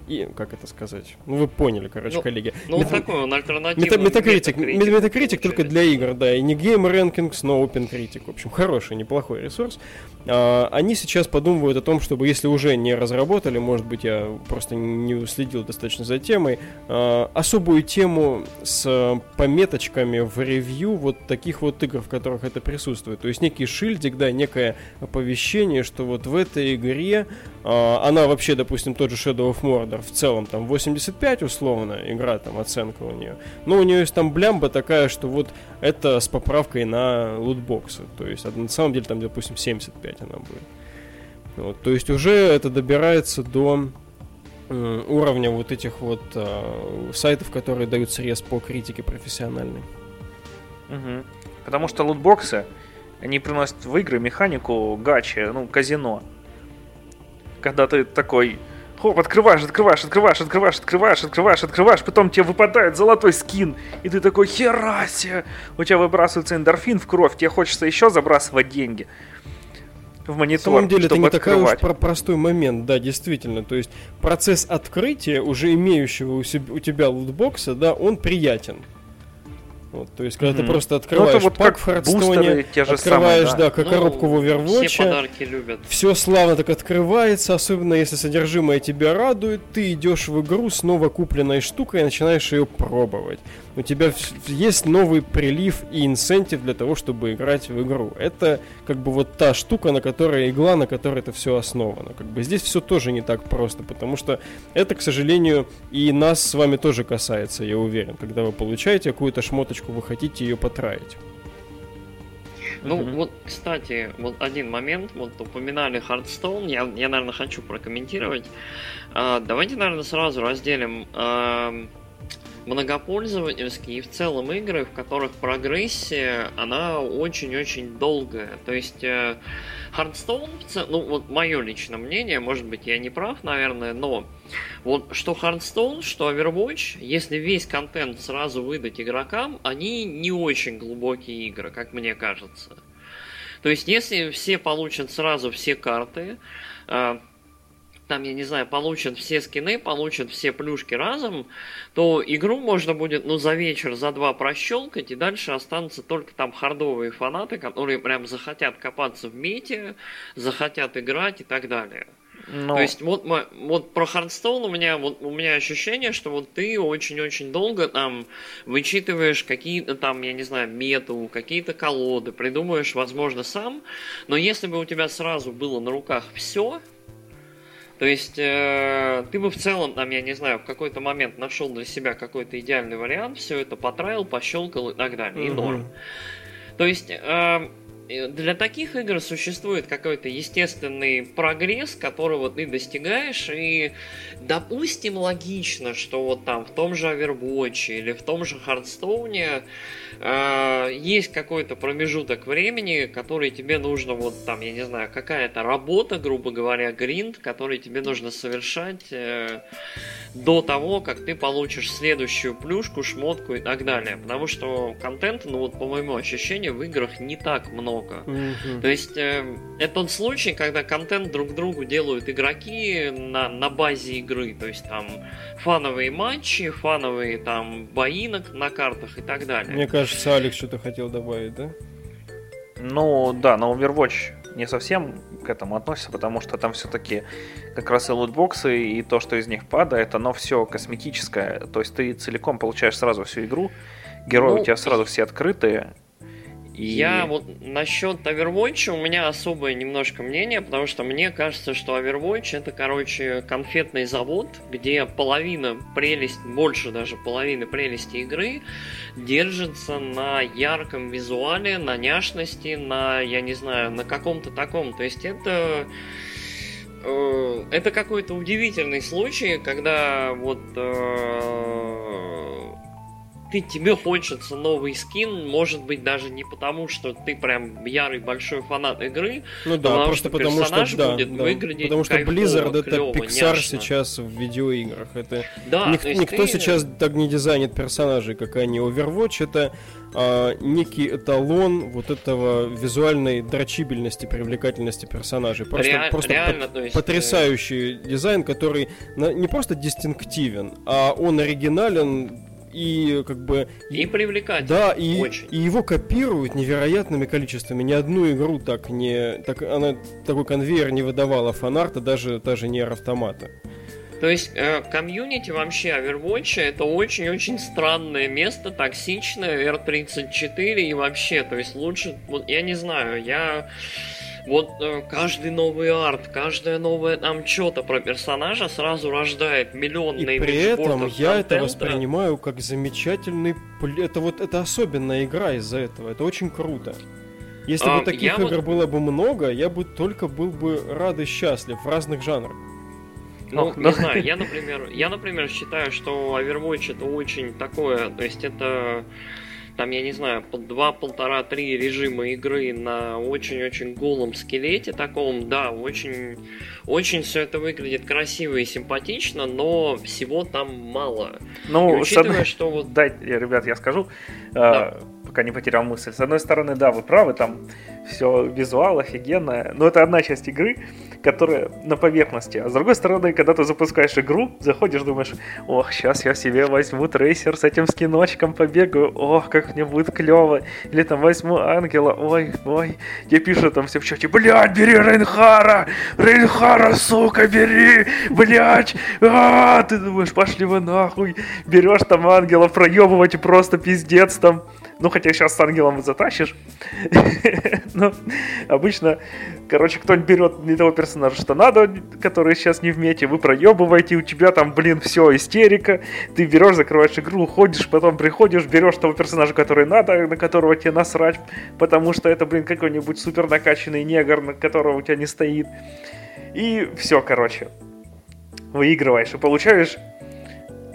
и, как это сказать? Ну, вы поняли, короче, ну, коллеги. Ну, Мета... такой он альтернативный. Метакритик, метакритик только для игр, да, и не Game Rankings, но Open Critic. В общем, хороший, неплохой ресурс. А, они сейчас подумывают о том, чтобы, если уже не разработали, может быть, я просто не следил достаточно за темой, а, особую тему с пометочками в ревью вот таких вот игр, в которых это присутствует. То есть некий шильдик, да, некое оповещение, что вот в этой игре а, она вообще, допустим, тот же Shadow of Mordor в целом там 85 условно, игра там оценка у нее. Но у нее есть там блямба такая, что вот это с поправкой на лутбоксы. То есть на самом деле там, допустим, 75 она будет. Вот, то есть уже это добирается до уровня вот этих вот э, сайтов, которые дают срез по критике профессиональной. Угу. Потому что лутбоксы, они приносят в игры механику гачи, ну, казино когда ты такой, хоп, открываешь, открываешь, открываешь, открываешь, открываешь, открываешь, открываешь, потом тебе выпадает золотой скин, и ты такой, херасе, у тебя выбрасывается эндорфин в кровь, тебе хочется еще забрасывать деньги в монитор, На самом деле это не такой уж про простой момент, да, действительно. То есть процесс открытия уже имеющего у, себя, у тебя лутбокса, да, он приятен. Вот, то есть, когда mm-hmm. ты просто открываешь ну, вот пак в Хардстоне, открываешь, самые, да, да как ну, коробку в Overwatch. Все подарки любят. Все славно так открывается, особенно если содержимое тебя радует, ты идешь в игру с новокупленной штукой и начинаешь ее пробовать у тебя есть новый прилив и инсентив для того, чтобы играть в игру. Это как бы вот та штука, на которой игла, на которой это все основано. Как бы здесь все тоже не так просто, потому что это, к сожалению, и нас с вами тоже касается, я уверен. Когда вы получаете какую-то шмоточку, вы хотите ее потратить. Ну, mm-hmm. вот, кстати, вот один момент, вот упоминали Hearthstone, я, я наверное, хочу прокомментировать. А, давайте, наверное, сразу разделим а, многопользовательские и в целом игры, в которых прогрессия, она очень-очень долгая. То есть э, Hearthstone, ну вот мое личное мнение, может быть я не прав, наверное, но вот что Hearthstone, что Overwatch, если весь контент сразу выдать игрокам, они не очень глубокие игры, как мне кажется. То есть если все получат сразу все карты, э, там, я не знаю, получат все скины, получат все плюшки разом, то игру можно будет, ну, за вечер, за два прощелкать, и дальше останутся только там хардовые фанаты, которые прям захотят копаться в мете, захотят играть и так далее. Но... То есть вот, вот про Hearthstone у меня вот у меня ощущение, что вот ты очень-очень долго там вычитываешь какие-то там, я не знаю, мету, какие-то колоды, придумываешь, возможно, сам, но если бы у тебя сразу было на руках все, то есть э, ты бы в целом, там, я не знаю, в какой-то момент нашел для себя какой-то идеальный вариант, все это потраил, пощелкал и так далее, и норм. То есть э, для таких игр существует какой-то естественный прогресс, которого ты достигаешь, и допустим логично, что вот там в том же Overwatch или в том же Hearthstone э, есть какой-то промежуток времени, который тебе нужно вот там, я не знаю, какая-то работа, грубо говоря, гринд, который тебе нужно совершать э, до того, как ты получишь следующую плюшку, шмотку и так далее. Потому что контента, ну вот по моему ощущению, в играх не так много. Mm-hmm. То есть э, это тот случай, когда контент друг другу делают игроки на, на базе игры. То есть там фановые матчи, фановые там бои на, на картах и так далее. Мне кажется, Алекс что-то хотел добавить, да? Ну, да, на Overwatch не совсем к этому относится, потому что там все-таки как раз и лутбоксы, и то, что из них падает, оно все косметическое. То есть ты целиком получаешь сразу всю игру, герои ну, у тебя сразу все открытые, и... Я вот насчет Overwatch у меня особое немножко мнение, потому что мне кажется, что Overwatch это, короче, конфетный завод, где половина прелесть, больше даже половины прелести игры держится на ярком визуале, на няшности, на, я не знаю, на каком-то таком. То есть это э, это какой-то удивительный случай, когда вот э, ты, тебе хочется новый скин, может быть, даже не потому, что ты прям ярый большой фанат игры, ну да, потому просто что потому персонаж что, да, будет да, выглядеть Потому что кайфово, Blizzard клево, это Pixar няшно. сейчас в видеоиграх. Это да, ник- никто ты... сейчас так не дизайнит персонажей, как они. Overwatch это а, некий эталон вот этого визуальной дрочибельности, привлекательности персонажей. Просто, Реаль, просто реально, по- есть... потрясающий дизайн, который не просто дистинктивен, а он оригинален и как бы... И привлекательный. Да, и, очень. и его копируют невероятными количествами. Ни одну игру так не... Так, она такой конвейер не выдавала фанарта, даже, даже не автомата. То есть э, комьюнити вообще Overwatch это очень-очень странное место, токсичное, R34 и вообще, то есть лучше, вот я не знаю, я вот э, каждый новый арт, каждое новое там что-то про персонажа сразу рождает миллионные И при этом я это воспринимаю как замечательный... Это вот это особенная игра из-за этого. Это очень круто. Если а, бы таких игр вот... было бы много, я бы только был бы рад и счастлив в разных жанрах. Ну, не знаю, я, например, я, например, считаю, что Overwatch это очень такое, то есть это там, я не знаю, по два, полтора, три режима игры на очень-очень голом скелете таком, да, очень, очень все это выглядит красиво и симпатично, но всего там мало. Ну, и учитывая, с... что вот... Да, ребят, я скажу, да. э, пока не потерял мысль. С одной стороны, да, вы правы, там все визуал офигенно, но это одна часть игры, которая на поверхности. А с другой стороны, когда ты запускаешь игру, заходишь, думаешь, ох, сейчас я себе возьму трейсер с этим скиночком, побегаю, ох, как мне будет клево. Или там возьму ангела, ой, ой. Я пишу там все в чате, блядь, бери Рейнхара, Рейнхара, сука, бери, блядь. А, ты думаешь, пошли вы нахуй. Берешь там ангела, проебывать и просто пиздец там. Ну, хотя сейчас с ангелом затащишь. Но обычно, короче, кто-нибудь берет не того персонажа, что надо, который сейчас не в мете, вы проебываете, у тебя там, блин, все, истерика. Ты берешь, закрываешь игру, уходишь, потом приходишь, берешь того персонажа, который надо, на которого тебе насрать, потому что это, блин, какой-нибудь супер накачанный негр, на которого у тебя не стоит. И все, короче. Выигрываешь и получаешь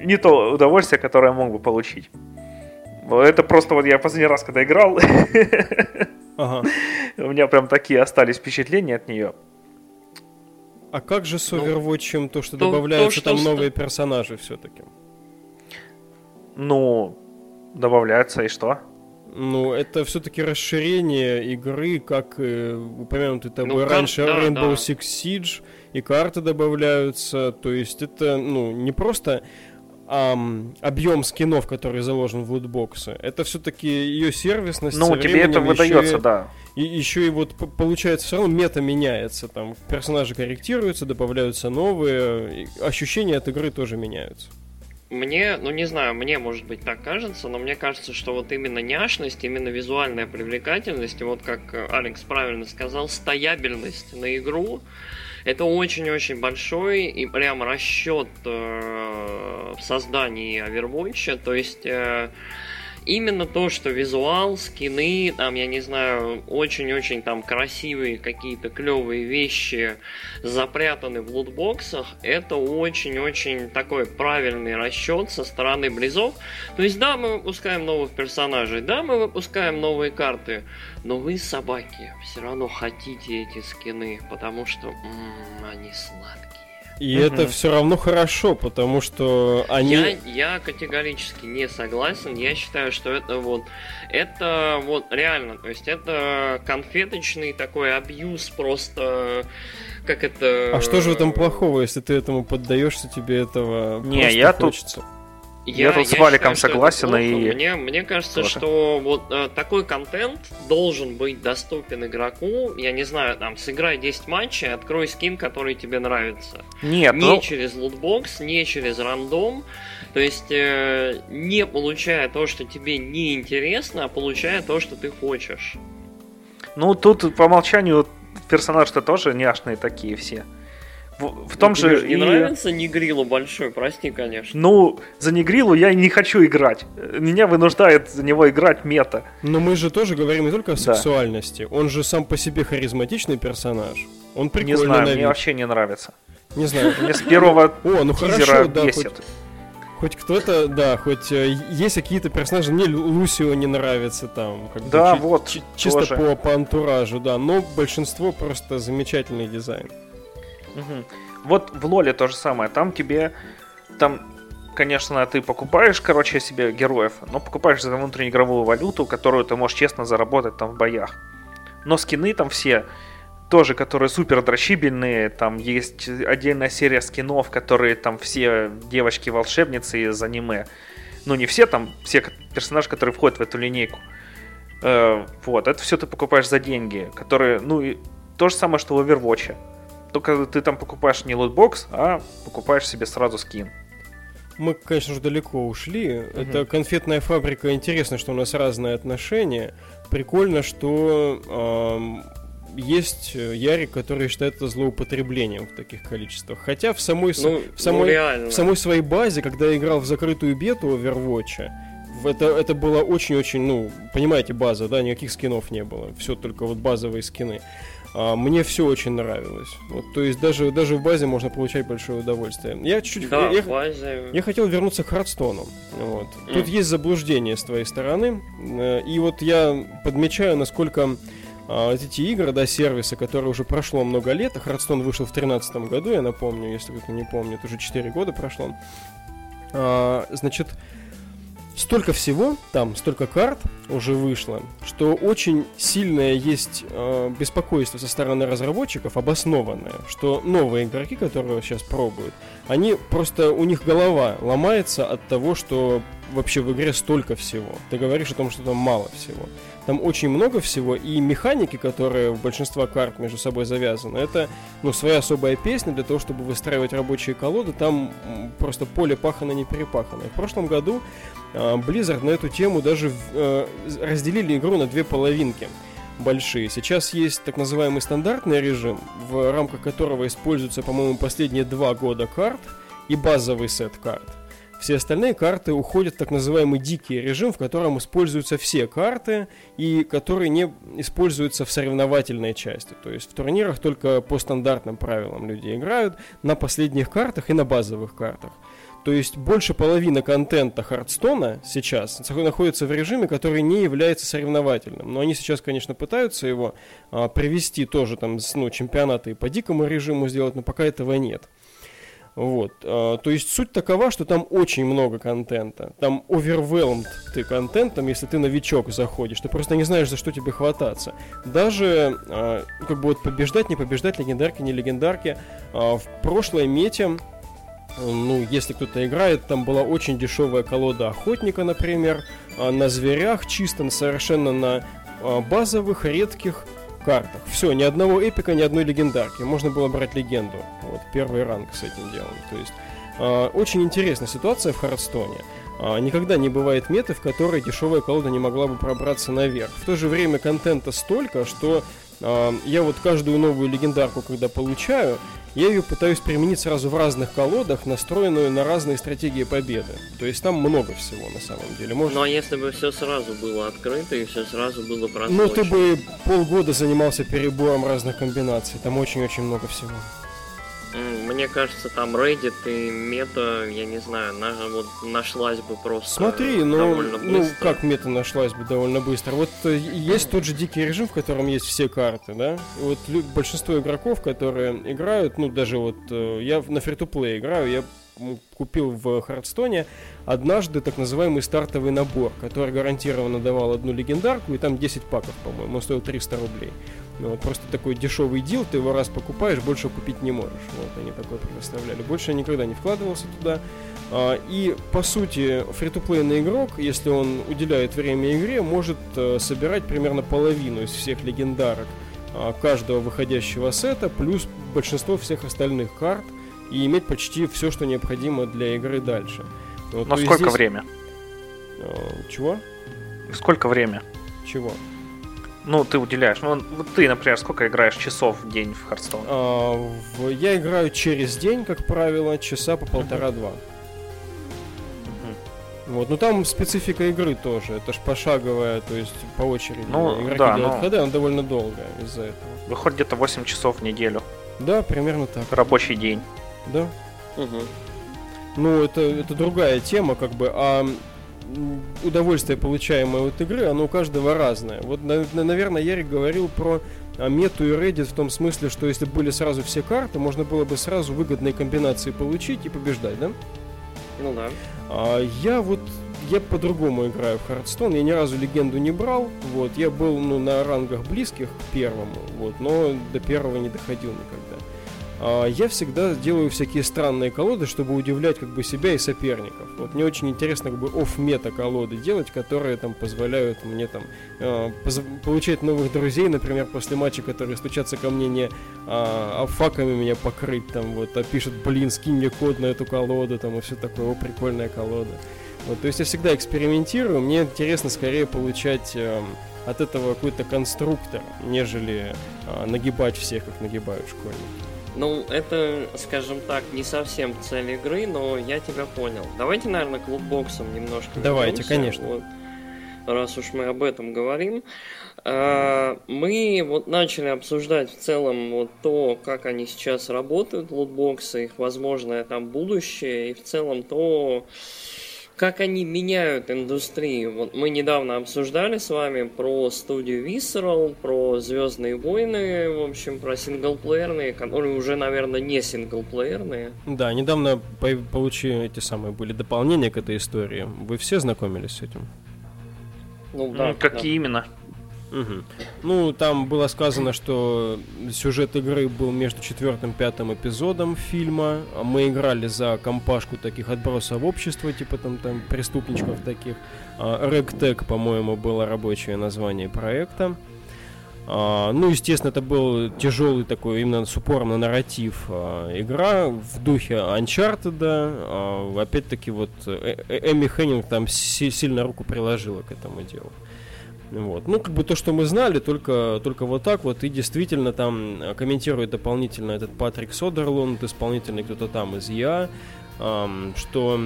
не то удовольствие, которое мог бы получить. Это просто вот я последний раз, когда играл, ага. у меня прям такие остались впечатления от нее. А как же с ну, Overwatch то, что то, добавляются то, что там новые персонажи все-таки? Ну, добавляются и что? Ну, это все-таки расширение игры, как э, упомянутый тобой ну, раньше да, Rainbow да. Six Siege, и карты добавляются. То есть это, ну, не просто эм, объем скинов, который заложен в лутбоксы. Это все-таки ее сервисность. Ну, тебе это выдается, и, да. И еще и вот получается все равно мета меняется. Там персонажи корректируются, добавляются новые. ощущения от игры тоже меняются. Мне, ну не знаю, мне может быть так кажется, но мне кажется, что вот именно няшность, именно визуальная привлекательность, и вот как Алекс правильно сказал, стоябельность на игру, это очень-очень большой и прям расчет э, в создании Overwatch. То есть э, именно то, что визуал, скины, там, я не знаю, очень-очень там красивые какие-то клевые вещи запрятаны в лутбоксах, это очень-очень такой правильный расчет со стороны Близов. То есть, да, мы выпускаем новых персонажей, да, мы выпускаем новые карты, но вы, собаки, все равно хотите эти скины, потому что м-м, они сладкие. И угу. это все равно хорошо, потому что они... Я, я категорически не согласен. Я считаю, что это вот... Это вот реально, то есть это конфеточный такой абьюз просто... Как это... А что же в этом плохого, если ты этому поддаешься, тебе этого не, я хочется? Тут... Я, я тут с Валиком считаю, согласен и... Мне, мне кажется, тоже. что вот э, такой контент должен быть доступен игроку. Я не знаю, там, сыграй 10 матчей, открой скин, который тебе нравится. Нет, Не ну... через лутбокс, не через рандом. То есть, э, не получая то, что тебе не интересно, а получая то, что ты хочешь. Ну, тут по умолчанию персонажи-то тоже няшные такие все. В, в том Тебе же... Не и... нравится Нигрилу большой, прости, конечно. Ну, за Нигрилу я не хочу играть. Меня вынуждает за него играть мета. Но мы же тоже говорим не только о да. сексуальности. Он же сам по себе харизматичный персонаж. Он прикольный Не знаю, мне вообще не нравится. Не знаю. Мне с первого О, ну хорошо, да, бесит. Хоть кто-то, да, хоть э, есть какие-то персонажи, мне Лусио не нравится там. Как да, бы, вот. Чи- чисто по, по антуражу, да, но большинство просто замечательный дизайн. Угу. Вот в Лоле то же самое. Там тебе, там, конечно, ты покупаешь, короче, себе героев, но покупаешь за внутриигровую валюту, которую ты можешь честно заработать там в боях. Но скины там все тоже, которые супер дрочибельные. Там есть отдельная серия скинов, которые там все девочки-волшебницы из аниме. Ну, не все там, все персонажи, которые входят в эту линейку. Э, вот, это все ты покупаешь за деньги, которые, ну, и то же самое, что в Overwatch. Только ты там покупаешь не лутбокс, а покупаешь себе сразу скин. Мы, конечно же, далеко ушли. Угу. Это конфетная фабрика. Интересно, что у нас разные отношения. Прикольно, что есть э, Ярик, который считает это злоупотреблением в таких количествах. Хотя в самой, ну, в самой, ну, в самой своей базе, когда я играл в закрытую бету Overwatch, это, это было очень-очень, ну, понимаете, база, да, никаких скинов не было. Все только вот базовые скины. А, мне все очень нравилось. Вот, то есть даже, даже в базе можно получать большое удовольствие. Я чуть-чуть... Да, я, базе... я хотел вернуться к Хардстону. Вот. Mm. Тут есть заблуждение с твоей стороны. Э, и вот я подмечаю, насколько а, эти игры, да, сервисы, которые уже прошло много лет, а Hearthstone вышел в 2013 году, я напомню, если кто-то не помнит, уже 4 года прошло. Значит, столько всего там, столько карт уже вышло, что очень сильное есть э, беспокойство со стороны разработчиков, обоснованное, что новые игроки, которые сейчас пробуют, они просто, у них голова ломается от того, что вообще в игре столько всего. Ты говоришь о том, что там мало всего. Там очень много всего, и механики, которые в большинстве карт между собой завязаны, это ну, своя особая песня для того, чтобы выстраивать рабочие колоды. Там просто поле пахано не перепахано. В прошлом году э, Blizzard на эту тему даже э, разделили игру на две половинки большие. Сейчас есть так называемый стандартный режим, в рамках которого используются, по-моему, последние два года карт и базовый сет карт. Все остальные карты уходят в так называемый дикий режим, в котором используются все карты и которые не используются в соревновательной части. То есть в турнирах только по стандартным правилам люди играют на последних картах и на базовых картах. То есть больше половины контента Хардстона сейчас находится в режиме, который не является соревновательным. Но они сейчас, конечно, пытаются его а, привести тоже там ну, чемпионата и по дикому режиму сделать, но пока этого нет. Вот. А, то есть суть такова, что там очень много контента. Там overwhelmed ты контентом, если ты новичок заходишь. Ты просто не знаешь, за что тебе хвататься. Даже а, как бы вот побеждать, не побеждать, легендарки, не легендарки. А, в прошлой мете ну, если кто-то играет, там была очень дешевая колода охотника, например, на зверях, чисто совершенно на базовых, редких картах. Все, ни одного эпика, ни одной легендарки. Можно было брать легенду. Вот, первый ранг с этим делом. То есть, э, очень интересная ситуация в Хардстоне. Э, никогда не бывает меты, в которой дешевая колода не могла бы пробраться наверх. В то же время контента столько, что э, я вот каждую новую легендарку, когда получаю, я ее пытаюсь применить сразу в разных колодах, настроенную на разные стратегии победы. То есть там много всего на самом деле. Может... Ну а если бы все сразу было открыто и все сразу было просрочено? Ну ты бы полгода занимался перебором разных комбинаций. Там очень-очень много всего. Мне кажется, там Reddit и мета, я не знаю, на, вот нашлась бы просто Смотри, ну, ну как мета нашлась бы довольно быстро. Вот э, есть тот же дикий режим, в котором есть все карты, да? И вот большинство игроков, которые играют, ну даже вот э, я на фри-то-плей играю, я купил в Хардстоне однажды так называемый стартовый набор, который гарантированно давал одну легендарку, и там 10 паков, по-моему, он стоил 300 рублей. Ну, вот просто такой дешевый дил, ты его раз покупаешь, больше купить не можешь. Вот они такое предоставляли. Больше я никогда не вкладывался туда. А, и, по сути, фри-то-плейный игрок, если он уделяет время игре, может э, собирать примерно половину из всех легендарок а, каждого выходящего сета, плюс большинство всех остальных карт, и иметь почти все, что необходимо для игры дальше. Вот, Но сколько здесь... время? А, чего? Сколько время? Чего? Ну, ты уделяешь. Ну, вот ты, например, сколько играешь часов в день в Хардстоун? А, в... Я играю через день, как правило, часа по полтора-два. Вот, ну там специфика игры тоже. Это ж пошаговая, то есть по очереди. Ну, Игроки да, делают но... ходы, она довольно долгая из-за этого. Выходит где-то 8 часов в неделю. Да, примерно так. Рабочий день. Да. Угу. Ну, это, это другая тема, как бы, а удовольствие, получаемое от игры, оно у каждого разное. Вот, наверное, Ярик говорил про а, мету и Reddit в том смысле, что если были сразу все карты, можно было бы сразу выгодные комбинации получить и побеждать, да? Ну да. А я вот я по-другому играю в Hearthstone. Я ни разу легенду не брал. Вот, я был ну, на рангах близких к первому, вот, но до первого не доходил никогда. А, я всегда делаю всякие странные колоды, чтобы удивлять как бы себя и соперников. Вот мне очень интересно как бы оф-мета колоды делать, которые там позволяют мне там поз- получать новых друзей, например, после матча, которые стучатся ко мне не а, а факами меня покрыть, там вот, а пишут, блин, скинь мне код на эту колоду, там и все такое, о, прикольная колода. Вот, то есть я всегда экспериментирую, мне интересно скорее получать э, от этого какой-то конструктор, нежели э, нагибать всех, как нагибают школьники. Ну, это, скажем так, не совсем цель игры, но я тебя понял. Давайте, наверное, к лутбоксам немножко Давайте, вернемся. конечно. Вот, раз уж мы об этом говорим. А, мы вот начали обсуждать в целом вот то, как они сейчас работают, лутбоксы, их возможное там будущее, и в целом то, как они меняют индустрию. Вот мы недавно обсуждали с вами про студию Visceral, про Звездные войны, в общем, про синглплеерные, которые уже, наверное, не синглплеерные. Да, недавно получили эти самые были дополнения к этой истории. Вы все знакомились с этим? Ну да. Какие да. именно? Угу. Ну, там было сказано, что сюжет игры был между четвертым и пятым эпизодом фильма. Мы играли за компашку таких отбросов общества, типа там, там преступничков таких. Рэгтек, по-моему, было рабочее название проекта. А, ну, естественно, это был тяжелый такой, именно с упором на нарратив а, игра в духе Uncharted. А, опять-таки, вот э -э Эми Хеннинг там си сильно руку приложила к этому делу. Вот. Ну, как бы то, что мы знали, только, только вот так вот. И действительно там комментирует дополнительно этот Патрик Содерлунд, исполнительный кто-то там из Я, эм, что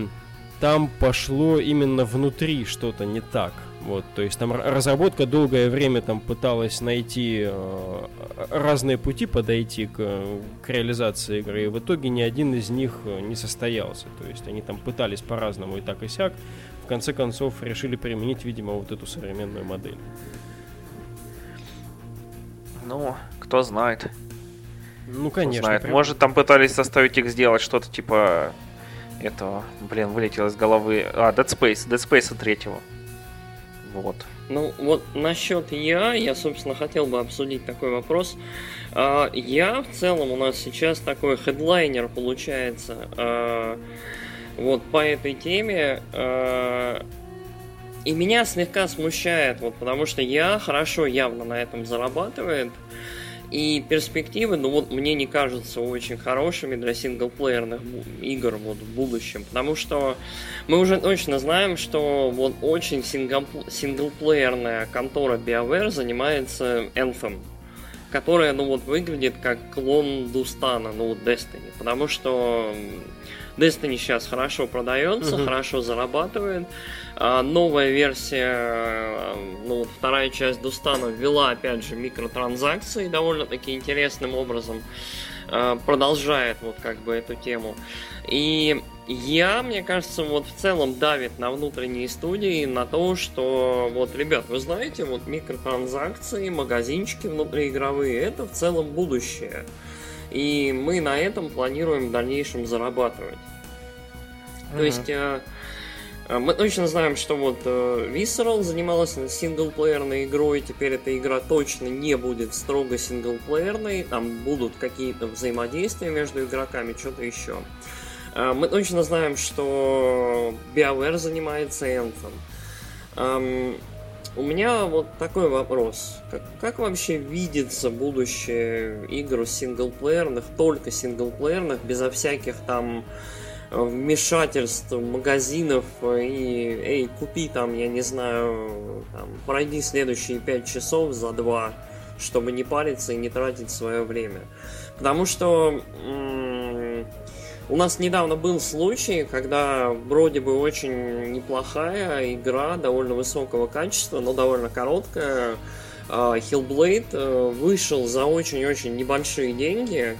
там пошло именно внутри что-то не так. Вот, то есть там разработка долгое время там пыталась найти э, разные пути подойти к, к реализации игры, и в итоге ни один из них э, не состоялся. То есть они там пытались по-разному и так и сяк, в конце концов решили применить, видимо, вот эту современную модель. Ну, кто знает. Ну, конечно. Кто знает. Прям... Может, там пытались заставить их сделать что-то типа этого, блин, вылетело из головы. А, Dead Space, Dead Space третьего. Вот. Ну, вот насчет я, я, собственно, хотел бы обсудить такой вопрос. А, я в целом у нас сейчас такой хедлайнер получается. Вот по этой теме. Э, и меня слегка смущает, вот, потому что я хорошо явно на этом зарабатывает. И перспективы, ну вот мне не кажутся очень хорошими для синглплеерных игр вот, в будущем. Потому что мы уже точно знаем, что вот очень сингл- синглплеерная контора BioWare занимается Anthem. Которая, ну вот, выглядит как клон Дустана, ну вот Destiny. Потому что Destiny сейчас хорошо продается, угу. хорошо зарабатывает. А, новая версия, ну, вторая часть Дустана ввела, опять же, микротранзакции довольно-таки интересным образом. А, продолжает вот как бы эту тему. И я, мне кажется, вот в целом давит на внутренние студии, на то, что вот, ребят, вы знаете, вот микротранзакции, магазинчики внутриигровые, это в целом будущее. И мы на этом планируем в дальнейшем зарабатывать. Mm-hmm. То есть э, мы точно знаем, что вот э, Visceral занималась синглплеерной игрой, теперь эта игра точно не будет строго синглплеерной, там будут какие-то взаимодействия между игроками, что-то еще. Э, мы точно знаем, что BioWare занимается Anthem. У меня вот такой вопрос. Как, как вообще видится будущее игр синглплеерных, только синглплеерных, безо всяких там э, вмешательств магазинов и эй, купи там, я не знаю, там, пройди следующие 5 часов за 2, чтобы не париться и не тратить свое время. Потому что м- у нас недавно был случай, когда вроде бы очень неплохая игра, довольно высокого качества, но довольно короткая, а, Hellblade э, вышел за очень-очень небольшие деньги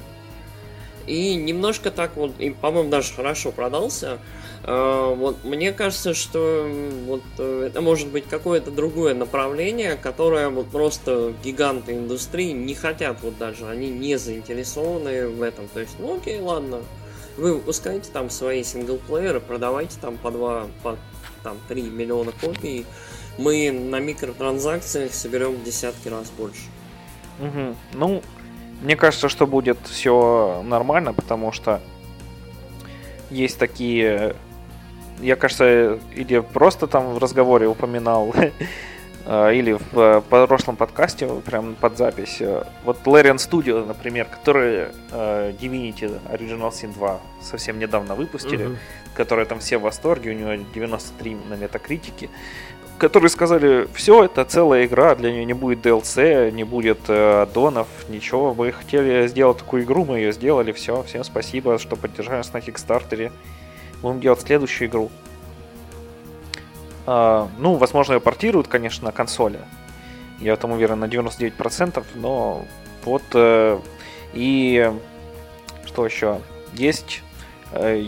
и немножко так вот, и, по-моему, даже хорошо продался. А, вот мне кажется, что вот э, это может быть какое-то другое направление, которое вот просто гиганты индустрии не хотят вот даже, они не заинтересованы в этом. То есть, ну окей, ладно, вы выпускаете там свои синглплееры, продавайте там по 2, по там 3 миллиона копий, мы на микротранзакциях соберем в десятки раз больше. Угу. Ну, мне кажется, что будет все нормально, потому что есть такие... Я, кажется, или просто там в разговоре упоминал или в э, прошлом подкасте, прям под запись. Э, вот Larian Studio, например, которые э, Divinity Original Sin 2 совсем недавно выпустили, uh-huh. которые там все в восторге, у него 93 на метакритике, которые сказали, все, это целая игра, для нее не будет DLC, не будет аддонов, ничего, вы хотели сделать такую игру, мы ее сделали, все, всем спасибо, что поддержали нас на Кикстартере, будем делать следующую игру. А, ну, возможно, ее портируют, конечно, на консоли. Я в этом уверен на 99%, но вот э, и что еще? Есть э,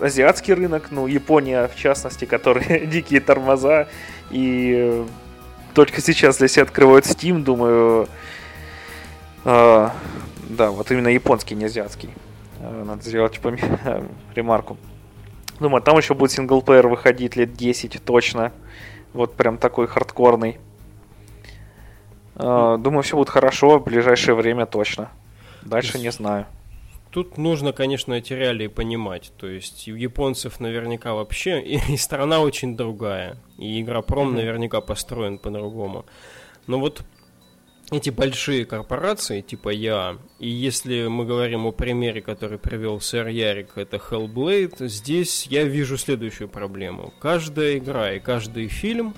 азиатский рынок, ну, Япония в частности, которые дикие тормоза, и только сейчас для себя открывают Steam, думаю, э, да, вот именно японский, не азиатский. Э, надо сделать типа ремарку. Думаю, там еще будет синглплеер выходить лет 10 точно. Вот прям такой хардкорный. А, думаю, все будет хорошо в ближайшее время точно. Дальше не знаю. Тут нужно, конечно, эти реалии понимать. То есть у японцев наверняка вообще и, и страна очень другая. И Игропром mm-hmm. наверняка построен по-другому. Но вот эти большие корпорации, типа я, и если мы говорим о примере, который привел сэр Ярик, это Hellblade, здесь я вижу следующую проблему. Каждая игра и каждый фильм,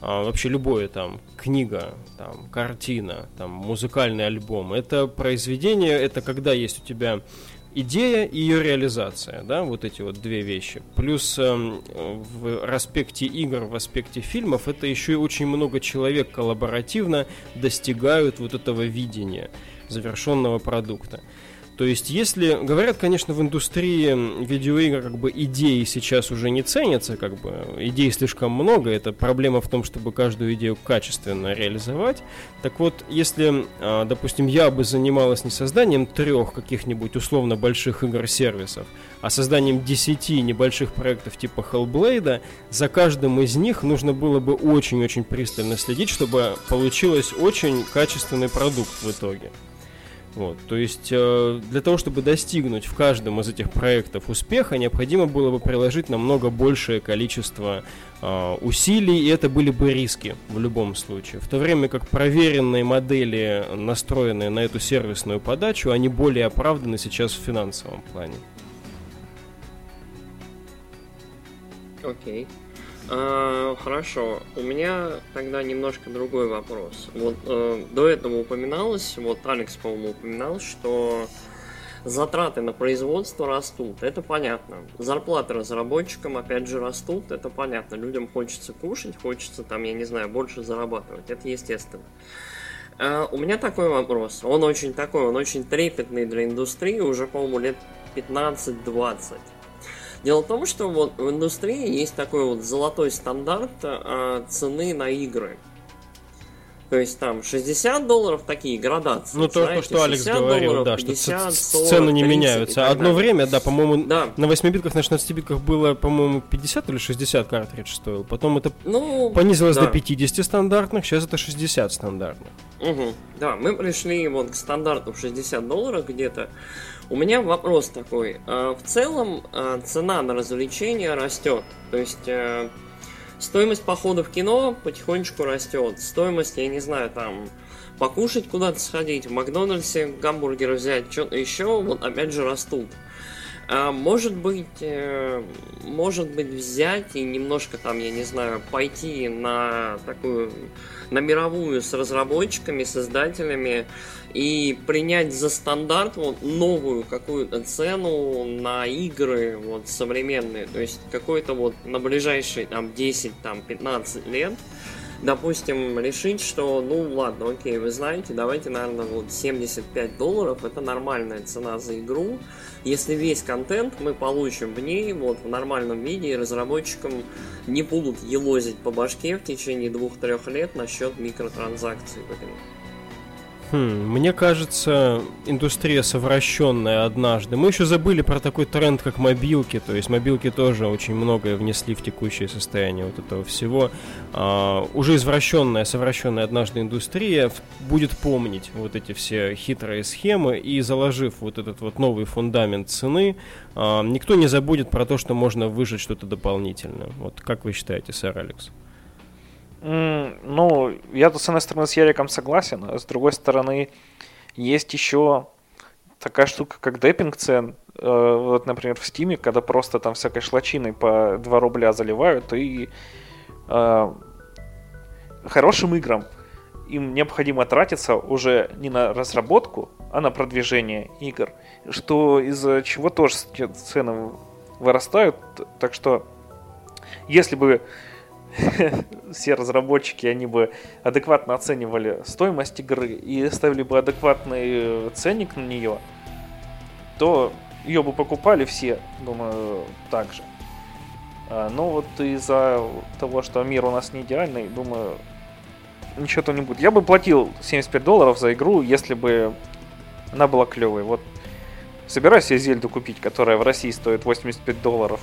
а, вообще любое там, книга, там, картина, там, музыкальный альбом, это произведение, это когда есть у тебя идея и ее реализация, да, вот эти вот две вещи. Плюс э, в аспекте игр, в аспекте фильмов, это еще и очень много человек коллаборативно достигают вот этого видения завершенного продукта. То есть, если, говорят, конечно, в индустрии видеоигр как бы идеи сейчас уже не ценятся, как бы идей слишком много, это проблема в том, чтобы каждую идею качественно реализовать. Так вот, если, а, допустим, я бы занималась не созданием трех каких-нибудь условно больших игр-сервисов, а созданием десяти небольших проектов типа Hellblade, за каждым из них нужно было бы очень-очень пристально следить, чтобы получилось очень качественный продукт в итоге. Вот, то есть э, для того, чтобы достигнуть в каждом из этих проектов успеха, необходимо было бы приложить намного большее количество э, усилий, и это были бы риски в любом случае. В то время как проверенные модели, настроенные на эту сервисную подачу, они более оправданы сейчас в финансовом плане. Окей. Okay. А, хорошо, у меня тогда немножко другой вопрос. Вот э, до этого упоминалось, вот Алекс, по-моему, упоминал, что затраты на производство растут, это понятно. Зарплаты разработчикам, опять же, растут, это понятно. Людям хочется кушать, хочется там, я не знаю, больше зарабатывать, это естественно. Uh, у меня такой вопрос. Он очень такой, он очень трепетный для индустрии уже, по-моему, лет 15-20. Дело в том, что вот в индустрии есть такой вот золотой стандарт э, цены на игры. То есть там 60 долларов такие градации. Ну, то, знаете, что Алекс говорил, долларов, да, 50, что 40, цены не 30 меняются. Одно далее. время, да, по-моему, Да. на 8 битках, на 16 битках было, по-моему, 50 или 60 картридж стоил. Потом это Ну, понизилось да. до 50 стандартных, сейчас это 60 стандартных. Мгм. Да, мы пришли вот к стандарту в 60 долларов где-то. У меня вопрос такой. А, В целом а, цена на развлечения растет. То есть э, стоимость похода в кино потихонечку растет. Стоимость, я не знаю, там покушать куда-то сходить, в Макдональдсе гамбургер взять, что-то еще, вот опять же растут. А, может быть, э, может быть взять и немножко там, я не знаю, пойти на такую, на мировую с разработчиками, создателями и принять за стандарт вот новую какую-то цену на игры вот современные, то есть какой-то вот на ближайшие там 10, там 15 лет допустим, решить, что, ну, ладно, окей, вы знаете, давайте, наверное, вот 75 долларов, это нормальная цена за игру. Если весь контент мы получим в ней, вот, в нормальном виде, и разработчикам не будут елозить по башке в течение двух-трех лет насчет микротранзакций в игре. Хм, мне кажется, индустрия совращенная однажды. Мы еще забыли про такой тренд, как мобилки. То есть мобилки тоже очень многое внесли в текущее состояние вот этого всего. А, уже извращенная, совращенная однажды индустрия будет помнить вот эти все хитрые схемы и заложив вот этот вот новый фундамент цены, а, никто не забудет про то, что можно выжать что-то дополнительное. Вот как вы считаете, сэр Алекс? Ну, я тут с одной стороны с Яриком согласен, а с другой стороны есть еще такая штука, как деппинг цен. Э, Вот, например, в Стиме, когда просто там всякой шлачиной по 2 рубля заливают, и э, хорошим играм им необходимо тратиться уже не на разработку, а на продвижение игр, что из-за чего тоже цены вырастают. Так что, если бы все разработчики, они бы адекватно оценивали стоимость игры и ставили бы адекватный э, ценник на нее, то ее бы покупали все, думаю, так же. А, Но вот из-за того, что мир у нас не идеальный, думаю, ничего-то не будет. Я бы платил 75 долларов за игру, если бы она была клевой. Вот собираюсь я Зельду купить, которая в России стоит 85 долларов.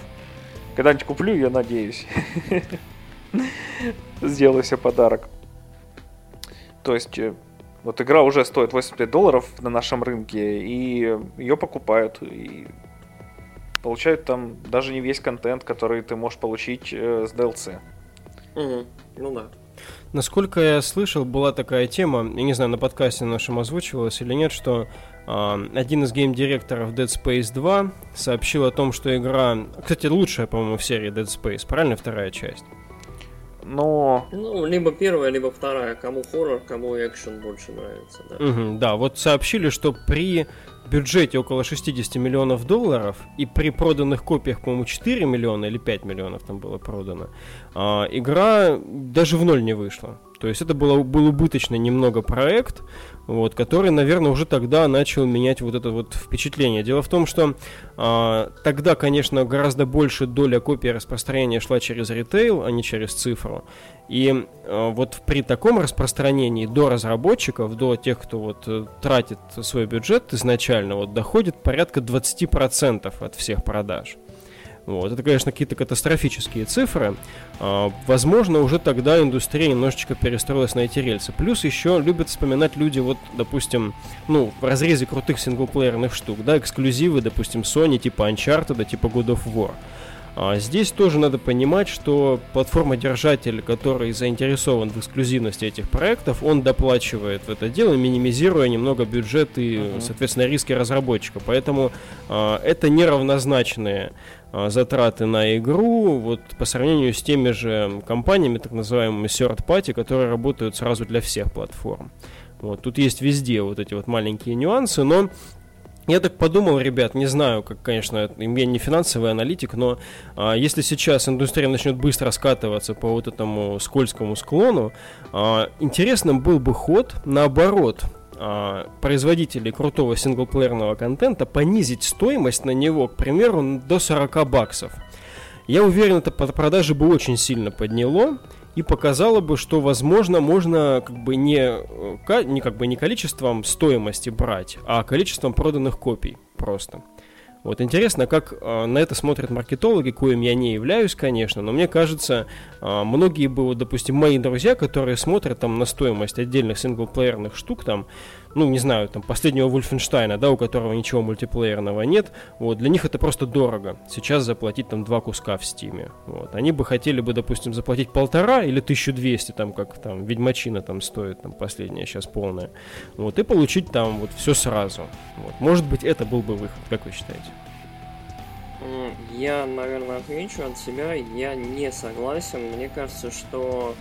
Когда-нибудь куплю ее, надеюсь. Сделаю себе подарок. То есть, э, вот игра уже стоит 85 долларов на нашем рынке, и ее покупают, и получают там даже не весь контент, который ты можешь получить э, с DLC. Мгм. Ну да. Насколько я слышал, была такая тема, я не знаю, на подкасте нашем озвучивалась или нет, что а, один из гейм-директоров Dead Space 2 сообщил о том, что игра... Кстати, лучшая, по-моему, в серии Dead Space, правильно? Вторая часть. Но Ну, либо первая, либо вторая. Кому хоррор, кому экшен больше нравится, да. Мгм, да, вот сообщили, что при бюджете около 60 миллионов долларов и при проданных копиях, по-моему, 4 миллиона или 5 миллионов там было продано, а, игра даже в ноль не вышла. То есть это было, был убыточный немного проект, вот, который, наверное, уже тогда начал менять вот это вот впечатление. Дело в том, что а, тогда, конечно, гораздо больше доля копий распространения шла через ритейл, а не через цифру. И э, вот при таком распространении до разработчиков, до тех, кто вот э, тратит свой бюджет изначально, вот доходит порядка 20% от всех продаж. Вот. Это, конечно, какие-то катастрофические цифры. А, возможно, уже тогда индустрия немножечко перестроилась на эти рельсы. Плюс еще любят вспоминать люди, вот, допустим, ну, в разрезе крутых синглплеерных штук, да, эксклюзивы, допустим, Sony, типа Uncharted, типа God of War. А здесь тоже надо понимать, что платформодержатель, который заинтересован в эксклюзивности этих проектов, он доплачивает в это дело, минимизируя немного бюджет и, Мгм. соответственно, риски разработчика. Поэтому а, это неравнозначные а, затраты на игру вот по сравнению с теми же компаниями, так называемыми third party, которые работают сразу для всех платформ. Вот, тут есть везде вот эти вот маленькие нюансы, но я так подумал, ребят, не знаю, как, конечно, я не финансовый аналитик, но а, если сейчас индустрия начнет быстро скатываться по вот этому скользкому склону, а, интересным был бы ход наоборот а, производителей крутого синглплеерного контента понизить стоимость на него, к примеру, до 40 баксов. Я уверен, это под продажи бы очень сильно подняло, и показала бы, что, возможно, можно как бы не, э, не, как бы не количеством стоимости брать, а количеством проданных копий просто. Вот интересно, как э, на это смотрят маркетологи, коим я не являюсь, конечно, но мне кажется, э, многие бы, вот, допустим, мои друзья, которые смотрят там на стоимость отдельных синглплеерных штук, там, ну, не знаю, там, последнего Вульфенштайна, да, у которого ничего мультиплеерного нет, вот, для них это просто дорого. Сейчас заплатить там два куска в Стиме, вот. Они бы хотели бы, допустим, заплатить полтора или 1200, там, как там Ведьмачина там стоит, там, последняя сейчас полная, вот, и получить там вот все сразу. Вот. Может быть, это был бы выход, как вы считаете? Я, наверное, отмечу от себя, я не согласен. Мне кажется, что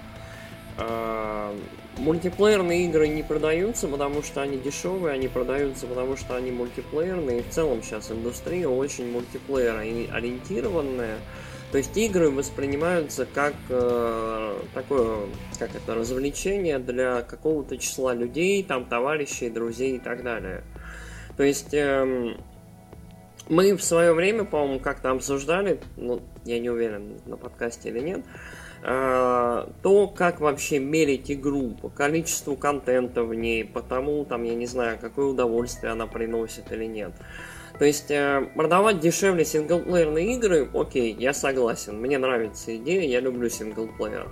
э, Мультиплеерные игры не продаются, потому что они дешевые, они продаются, потому что они мультиплеерные. И в целом сейчас индустрия очень мультиплеер ориентированная. То есть игры воспринимаются как э, такое, как это, развлечение для какого-то числа людей, там, товарищей, друзей и так далее. То есть э, мы в свое время, по-моему, как-то обсуждали, ну, я не уверен, на подкасте или нет, Э, то, как вообще мерить игру по количеству контента в ней, по тому, там, я не знаю, какое удовольствие она приносит или нет. То есть э, продавать дешевле синглплеерные игры, окей, я согласен, мне нравится идея, я люблю синглплеер.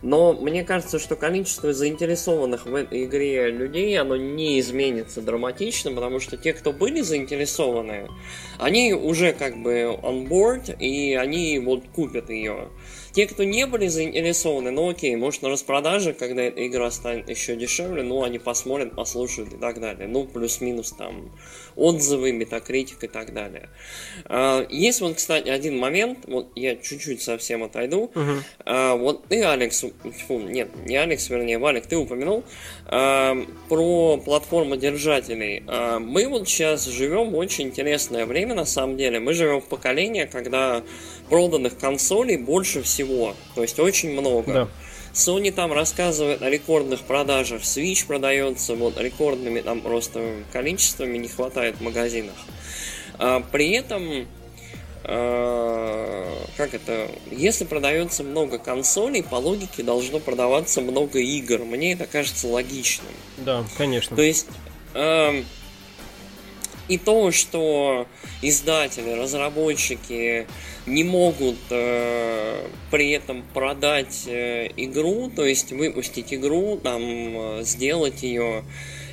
Но мне кажется, что количество заинтересованных в этой игре людей, оно не изменится драматично, потому что те, кто были заинтересованы, они уже как бы on board, и они вот купят ее. Те, кто не были заинтересованы, ну окей, может на распродаже, когда эта игра станет еще дешевле, ну они посмотрят, послушают и так далее. Ну, плюс-минус там отзывы, метакритик и так далее. А, есть вот, кстати, один момент, вот я чуть-чуть совсем отойду. Uh-huh. Вот ты, Алекс, фу, нет, не Алекс, вернее, Валик, ты упомянул а, про платформу держателей. Мы вот сейчас живем в очень интересное время, на самом деле. Мы живем в поколении, когда проданных консолей больше всего. То есть очень много. Да. Sony там рассказывает о рекордных продажах. Switch продается вот рекордными там просто количествами, не хватает в магазинах. А, при этом а, как это, если продается много консолей, по логике должно продаваться много игр. Мне это кажется логичным. Да, конечно. То есть э, и то, что издатели, разработчики не могут э, при этом продать э, игру, то есть выпустить игру, там, э, сделать ее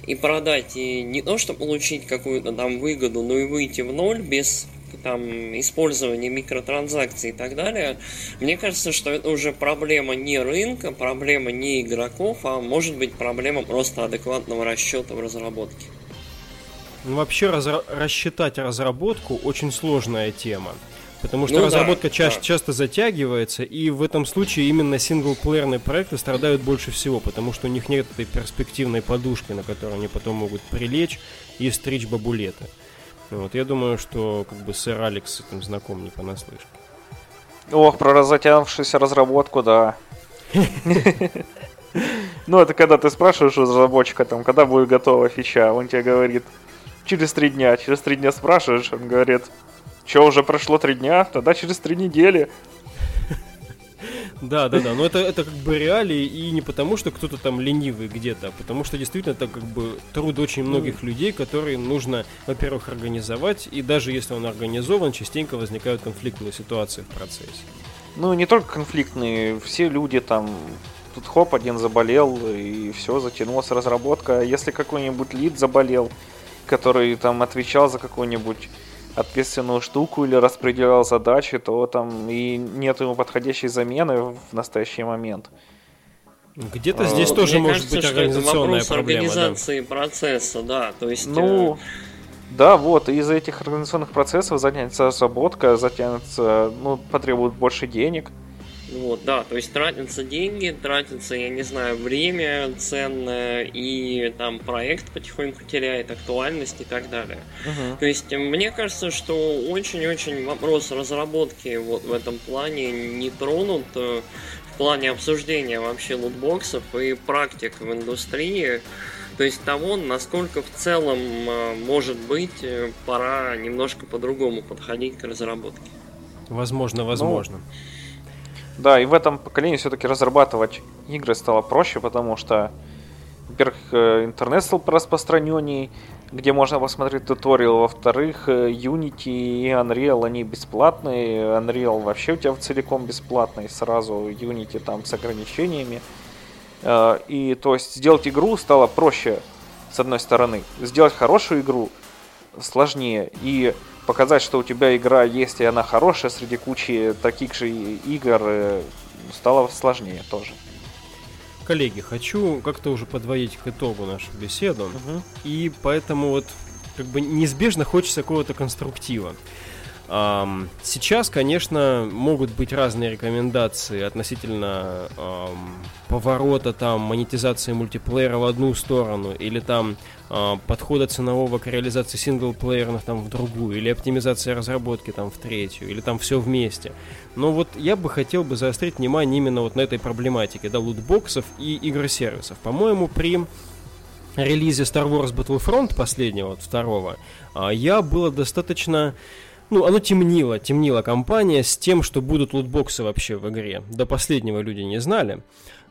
и продать, и не то, чтобы получить какую-то там выгоду, но и выйти в ноль без там использования микротранзакций и так далее, мне кажется, что это уже проблема не рынка, проблема не игроков, а может быть проблема просто адекватного расчета в разработке. Ну, вообще разра- рассчитать разработку очень сложная тема. Потому что ну, разработка да, ча- да. часто затягивается, и в этом случае именно синглплеерные проекты страдают больше всего, потому что у них нет этой перспективной подушки, на которую они потом могут прилечь и стричь бабулеты. Вот, я думаю, что как бы сэр Алекс с этим знаком не понаслышке. Ох, про разотянувшуюся разработку, да. Ну, это когда ты спрашиваешь у разработчика, там, когда будет готова фича, он тебе говорит, через три дня. Через три дня спрашиваешь, он говорит, что, уже прошло три дня? Тогда через три недели. Да, да, да. Но это, это как бы реалии, и не потому, что кто-то там ленивый где-то, а потому что действительно это как бы труд очень многих людей, которые нужно, во-первых, организовать, и даже если он организован, частенько возникают конфликтные ситуации в процессе. Ну, не только конфликтные, все люди там тут хоп, один заболел, и все, затянулась разработка. Если какой-нибудь лид заболел, который там отвечал за какую-нибудь ответственную штуку или распределял задачи, то там и нет ему подходящей замены в настоящий момент. Где-то здесь а, тоже может кажется, быть организационная это проблема. организации да. процесса, да. То есть. Ну, э... да, вот, из-за этих организационных процессов затянется разработка, затянется, ну, потребует больше денег. Вот, да, то есть тратятся деньги, тратится, я не знаю, время ценное, и там проект потихоньку теряет актуальность и так далее. Uh-huh. То есть мне кажется, что очень-очень вопрос разработки вот в этом плане не тронут э, в плане обсуждения вообще лутбоксов и практик в индустрии. То есть того, насколько в целом, э, может быть, э, пора немножко по-другому подходить к разработке. Возможно, возможно. Ну, Да, и в этом поколении все-таки разрабатывать игры стало проще, потому что, во-первых, э, интернет стал распространенней, где можно посмотреть туториал. Во-вторых, э, Unity и Unreal, они бесплатные. Unreal вообще у тебя целиком бесплатный сразу. Unity там с ограничениями. Э, и то есть сделать игру стало проще, с одной стороны. Сделать хорошую игру сложнее. И показать, что у тебя игра есть и она хорошая среди кучи таких же игр, э, стало сложнее тоже. Коллеги, хочу как-то уже подводить к итогу нашу беседу. Угу. И поэтому вот как бы неизбежно хочется какого-то конструктива. Сейчас, конечно, могут быть разные рекомендации относительно поворота там монетизации мультиплеера в одну сторону или там uh, подхода ценового к реализации синглплеерных там в другую или оптимизация разработки там в третью или там все вместе. Но вот я бы хотел бы заострить внимание именно вот на этой проблематике, да, лутбоксов и игросервисов. По-моему, при релизе Star Wars Battlefront последнего, вот второго, uh, я было достаточно ну, оно темнило, темнила компания с тем, что будут лутбоксы вообще в игре. До последнего люди не знали.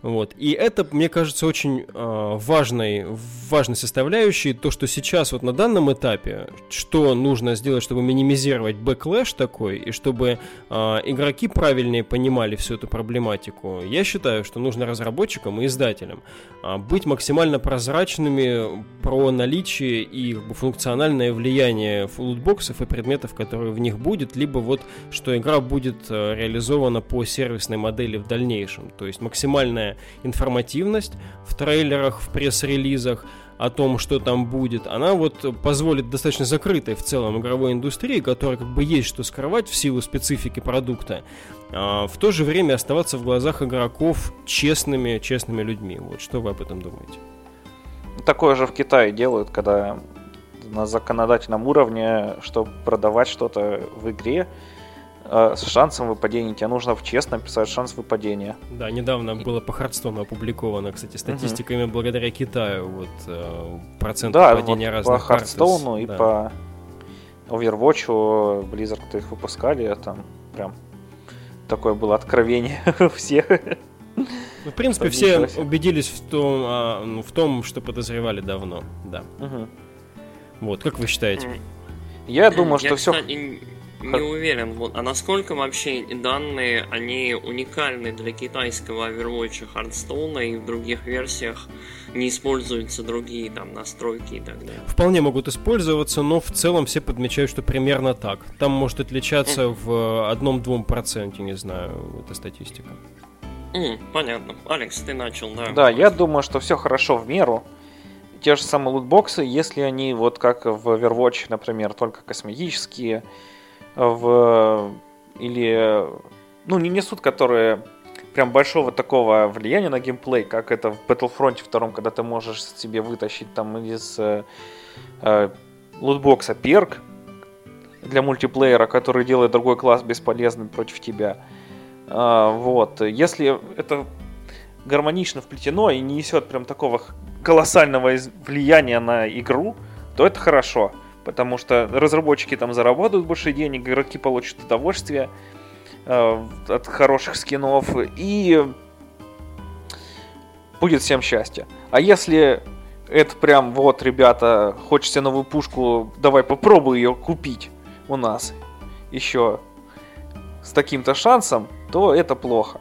Вот. И это, мне кажется, очень э, важной, важной составляющей, то, что сейчас вот на данном этапе, что нужно сделать, чтобы минимизировать backlash такой, и чтобы э, игроки правильнее понимали всю эту проблематику, я считаю, что нужно разработчикам и издателям э, быть максимально прозрачными про наличие и как бы, функциональное влияние лутбоксов и предметов, которые в них будет, либо вот, что игра будет реализована по сервисной модели в дальнейшем. То есть максимальная информативность в трейлерах, в пресс-релизах о том, что там будет, она вот позволит достаточно закрытой в целом игровой индустрии, которая как бы есть что скрывать в силу специфики продукта, а в то же время оставаться в глазах игроков честными, честными людьми. Вот что вы об этом думаете? Такое же в Китае делают, когда на законодательном уровне, чтобы продавать что-то в игре, с шансом выпадения. Тебе нужно честно писать шанс выпадения. Да, недавно было по Хардстону опубликовано, кстати, статистиками угу. благодаря Китаю. Вот э, процент да, выпадения вот разных по Хардстоуну и да. по Overwatch Blizzard их выпускали, там прям такое было откровение у всех. Ну, в принципе, все убедились в том, а, ну, в том, что подозревали давно, да. Угу. Вот, как вы считаете? Я думаю, что Я, все... Кстати, не уверен, вот, а насколько вообще данные, они уникальны для китайского Overwatch Hearthstone и в других версиях не используются другие там настройки и так далее? Вполне могут использоваться, но в целом все подмечают, что примерно так. Там может отличаться mm. в одном-двум проценте, не знаю, эта статистика. Mm, понятно. Алекс, ты начал, да. Да, я думаю, что все хорошо в меру те же самые лутбоксы, если они вот как в Overwatch, например, только косметические, в или ну не несут, которые прям большого такого влияния на геймплей, как это в Battlefront 2, когда ты можешь себе вытащить там из э, э, лутбокса перк для мультиплеера, который делает другой класс бесполезным против тебя. Э, вот. Если это гармонично вплетено и не несет прям такого колоссального влияния на игру, то это хорошо потому что разработчики там заработают больше денег, игроки получат удовольствие э, от хороших скинов и будет всем счастье. А если это прям вот, ребята, хочется новую пушку, давай попробуй ее купить у нас еще с таким-то шансом, то это плохо.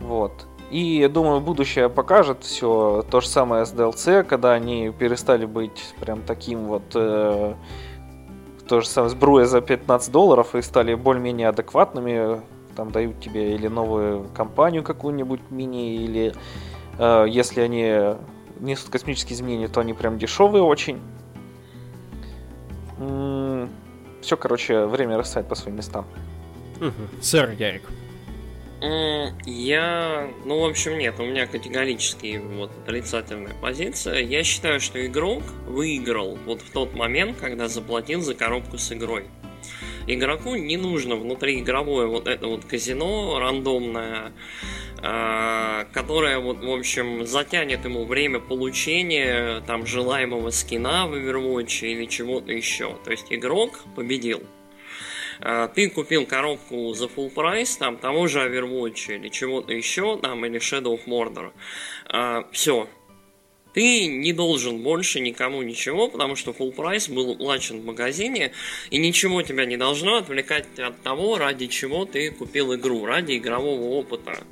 Вот. И, думаю, будущее покажет все то же самое с DLC, когда они перестали быть прям таким вот... Э, то же самое сбруя за 15 долларов и стали более-менее адекватными. Там дают тебе или новую компанию какую-нибудь мини, или э, если они несут космические изменения, то они прям дешевые очень. М-м- все, короче, время расставить по своим местам. Сэр Ярик. Я, ну, в общем, нет, у меня категорически вот отрицательная позиция. Я считаю, что игрок выиграл вот в тот момент, когда заплатил за коробку с игрой. Игроку не нужно внутриигровое вот это вот казино рандомное, э, которое вот, в общем, затянет ему время получения там желаемого скина в Overwatch или чего-то еще. То есть игрок победил. А, ты купил коробку за full прайс, там, того же Overwatch или чего-то еще, там, или Shadow of Mordor. А, все, ты не должен больше никому ничего, потому что full прайс был уплачен в магазине, и ничего тебя не должно отвлекать от того, ради чего ты купил игру, ради игрового опыта.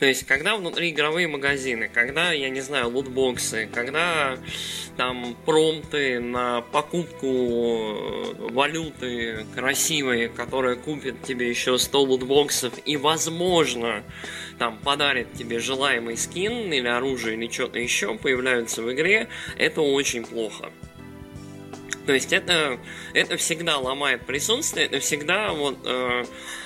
То есть, когда внутриигровые магазины, когда, я не знаю, лутбоксы, когда там промты на покупку э, валюты красивые, которая купит тебе еще 100 лутбоксов и, возможно, там подарит тебе желаемый скин или оружие или что-то еще, появляются в игре, это очень плохо. То есть это, это всегда ломает присутствие, это всегда вот э,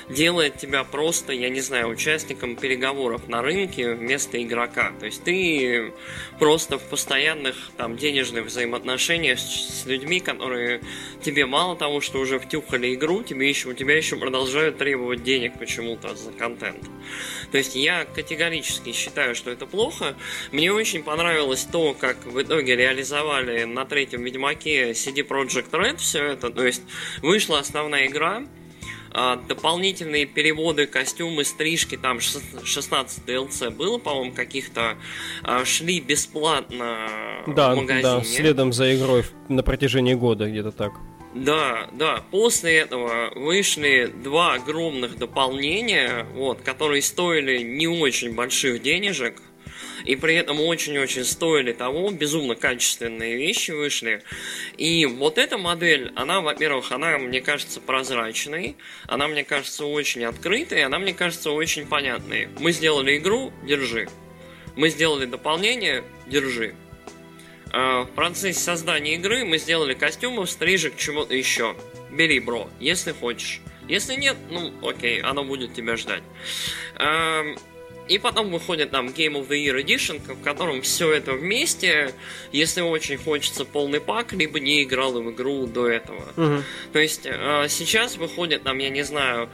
делает тебя просто, я не знаю, участником переговоров на рынке вместо игрока. То есть ты просто в постоянных там денежных взаимоотношениях с, с людьми, которые тебе мало того, что уже втюхали игру, тебе еще, у тебя еще продолжают требовать денег почему-то за контент. То есть я категорически считаю, что это плохо. Мне очень понравилось то, как в итоге реализовали на третьем Ведьмаке CD Projekt Red все это. То есть вышла основная игра, дополнительные переводы, костюмы, стрижки, там 16 DLC было, по-моему, каких-то, а, шли бесплатно да, в магазине. Да, следом за игрой на протяжении года, где-то так. Да, да. После этого вышли два огромных дополнения, вот, которые стоили не очень больших денежек и при этом очень-очень стоили того, безумно качественные вещи вышли. И вот эта модель, она, во-первых, она, мне кажется, прозрачной, она, мне кажется, очень открытой, она, мне кажется, очень понятной. Мы сделали игру, держи. Мы сделали дополнение, держи. А, в процессе создания игры мы сделали костюмы, стрижек, чего-то еще. Бери, бро, если хочешь. Если нет, ну окей, оно будет тебя ждать. И потом выходит там Game of the Year Edition, в котором все это вместе, если очень хочется полный пак, либо не играл в игру до этого. Угу. То есть э, сейчас выходит там, я не знаю,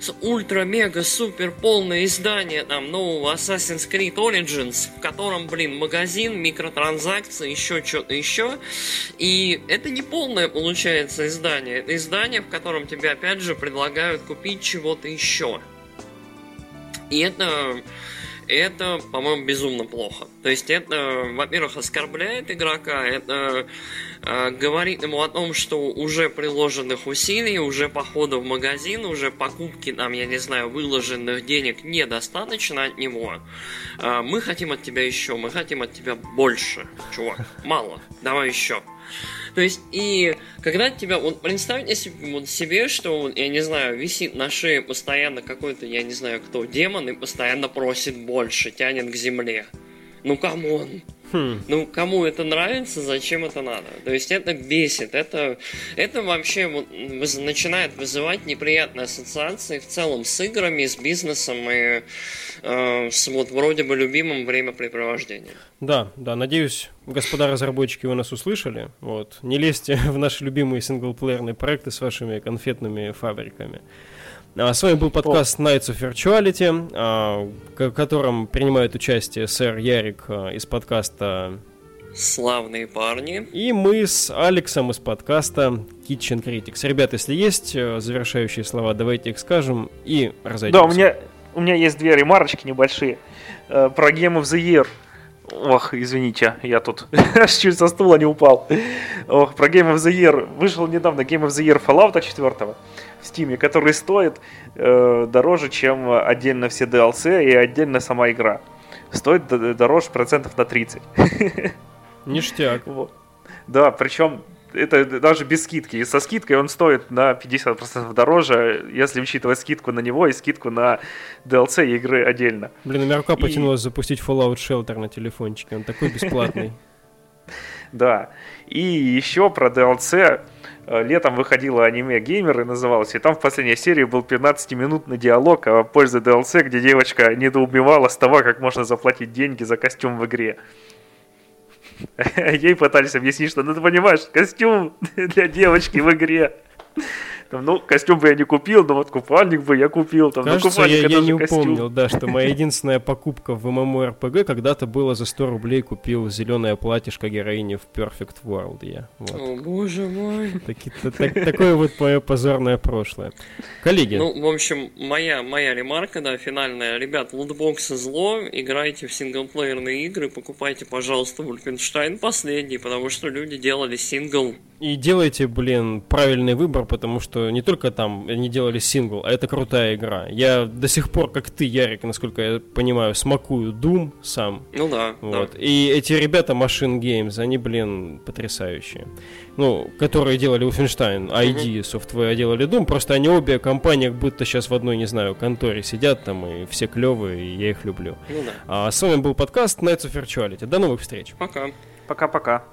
с ультра-мега-супер полное издание там нового Assassin's Creed Origins, в котором, блин, магазин, микротранзакции, еще что-то еще. И это не полное получается издание. Это издание, в котором тебе опять же предлагают купить чего-то еще. И это, это, по-моему, безумно плохо. То есть это, во-первых, оскорбляет игрока, это э, говорит ему о том, что уже приложенных усилий, уже похода в магазин, уже покупки, там, я не знаю, выложенных денег недостаточно от него. Э, мы хотим от тебя еще, мы хотим от тебя больше, чувак. Мало, давай еще. То есть, и когда тебя, вот представьте себе, вот себе, что, я не знаю, висит на шее постоянно какой-то, я не знаю кто, демон и постоянно просит больше, тянет к земле. Ну, come on. Хм. Ну, кому это нравится, зачем это надо? То есть это бесит, это, это вообще вот, начинает вызывать неприятные ассоциации в целом с играми, с бизнесом и э, с вот вроде бы любимым времяпрепровождением. Да, да, надеюсь, господа разработчики, вы нас услышали. Вот. Не лезьте в наши любимые синглплеерные проекты с вашими конфетными фабриками. А, с вами был подкаст Nights of Virtuality, а, в котором принимает участие сэр Ярик а, из подкаста Славные парни. И мы с Алексом из подкаста Kitchen Critics. Ребята, если есть завершающие слова, давайте их скажем и разойдемся. Да, у меня, у меня есть две ремарочки небольшие. Э, про Game of the Year. Ох, извините, я тут чуть со стула не упал. Ох, про Game of the Year. Вышел недавно Game of the Year Fallout 4 в Steam, который стоит э, дороже, чем отдельно все DLC и отдельно сама игра. Стоит дороже процентов на 30. Ништяк. Вот. Да, причем это даже без скидки. И со скидкой он стоит на 50% дороже, если учитывать скидку на него и скидку на DLC игры отдельно. Блин, у меня рука и... потянулась запустить Fallout Shelter на телефончике. Он такой бесплатный. Да. И еще про DLC. Э, летом выходило аниме «Геймеры» называлось, и там в последней серии был 15-минутный диалог о пользе DLC, где девочка недоубивала с того, как можно заплатить деньги за костюм в игре. Ей пытались объяснить, что, ну ты понимаешь, костюм для девочки в игре. Там, ну, костюм бы я не купил, но вот купальник бы я купил. Там, Кажется, ну, купальник я, я не костюм. упомнил, да, что моя единственная покупка в MMORPG когда-то было за 100 рублей купил зеленое платьишко героини в Perfect World я. Вот. О, боже мой. Таки- та- так- такое вот мое позорное прошлое. Коллеги, Ну, в общем, моя, моя ремарка, да, финальная. Ребят, лутбоксы зло, играйте в синглплеерные игры, покупайте, пожалуйста, Wolfenstein последний, потому что люди делали сингл. И делайте, блин, правильный выбор, потому что не только там они делали сингл, а это крутая игра. Я до сих пор, как ты, Ярик, насколько я понимаю, смакую Doom сам. Ну да, Вот. да. И эти ребята Machine Games, они, блин, потрясающие. Ну, которые делали Wolfenstein, ID Software делали Doom, просто они обе компании как будто сейчас в одной, не знаю, конторе сидят там, и все клевые, и я их люблю. Ну да. А с вами был подкаст Nights of Virtuality. До новых встреч. Пока. Пока-пока.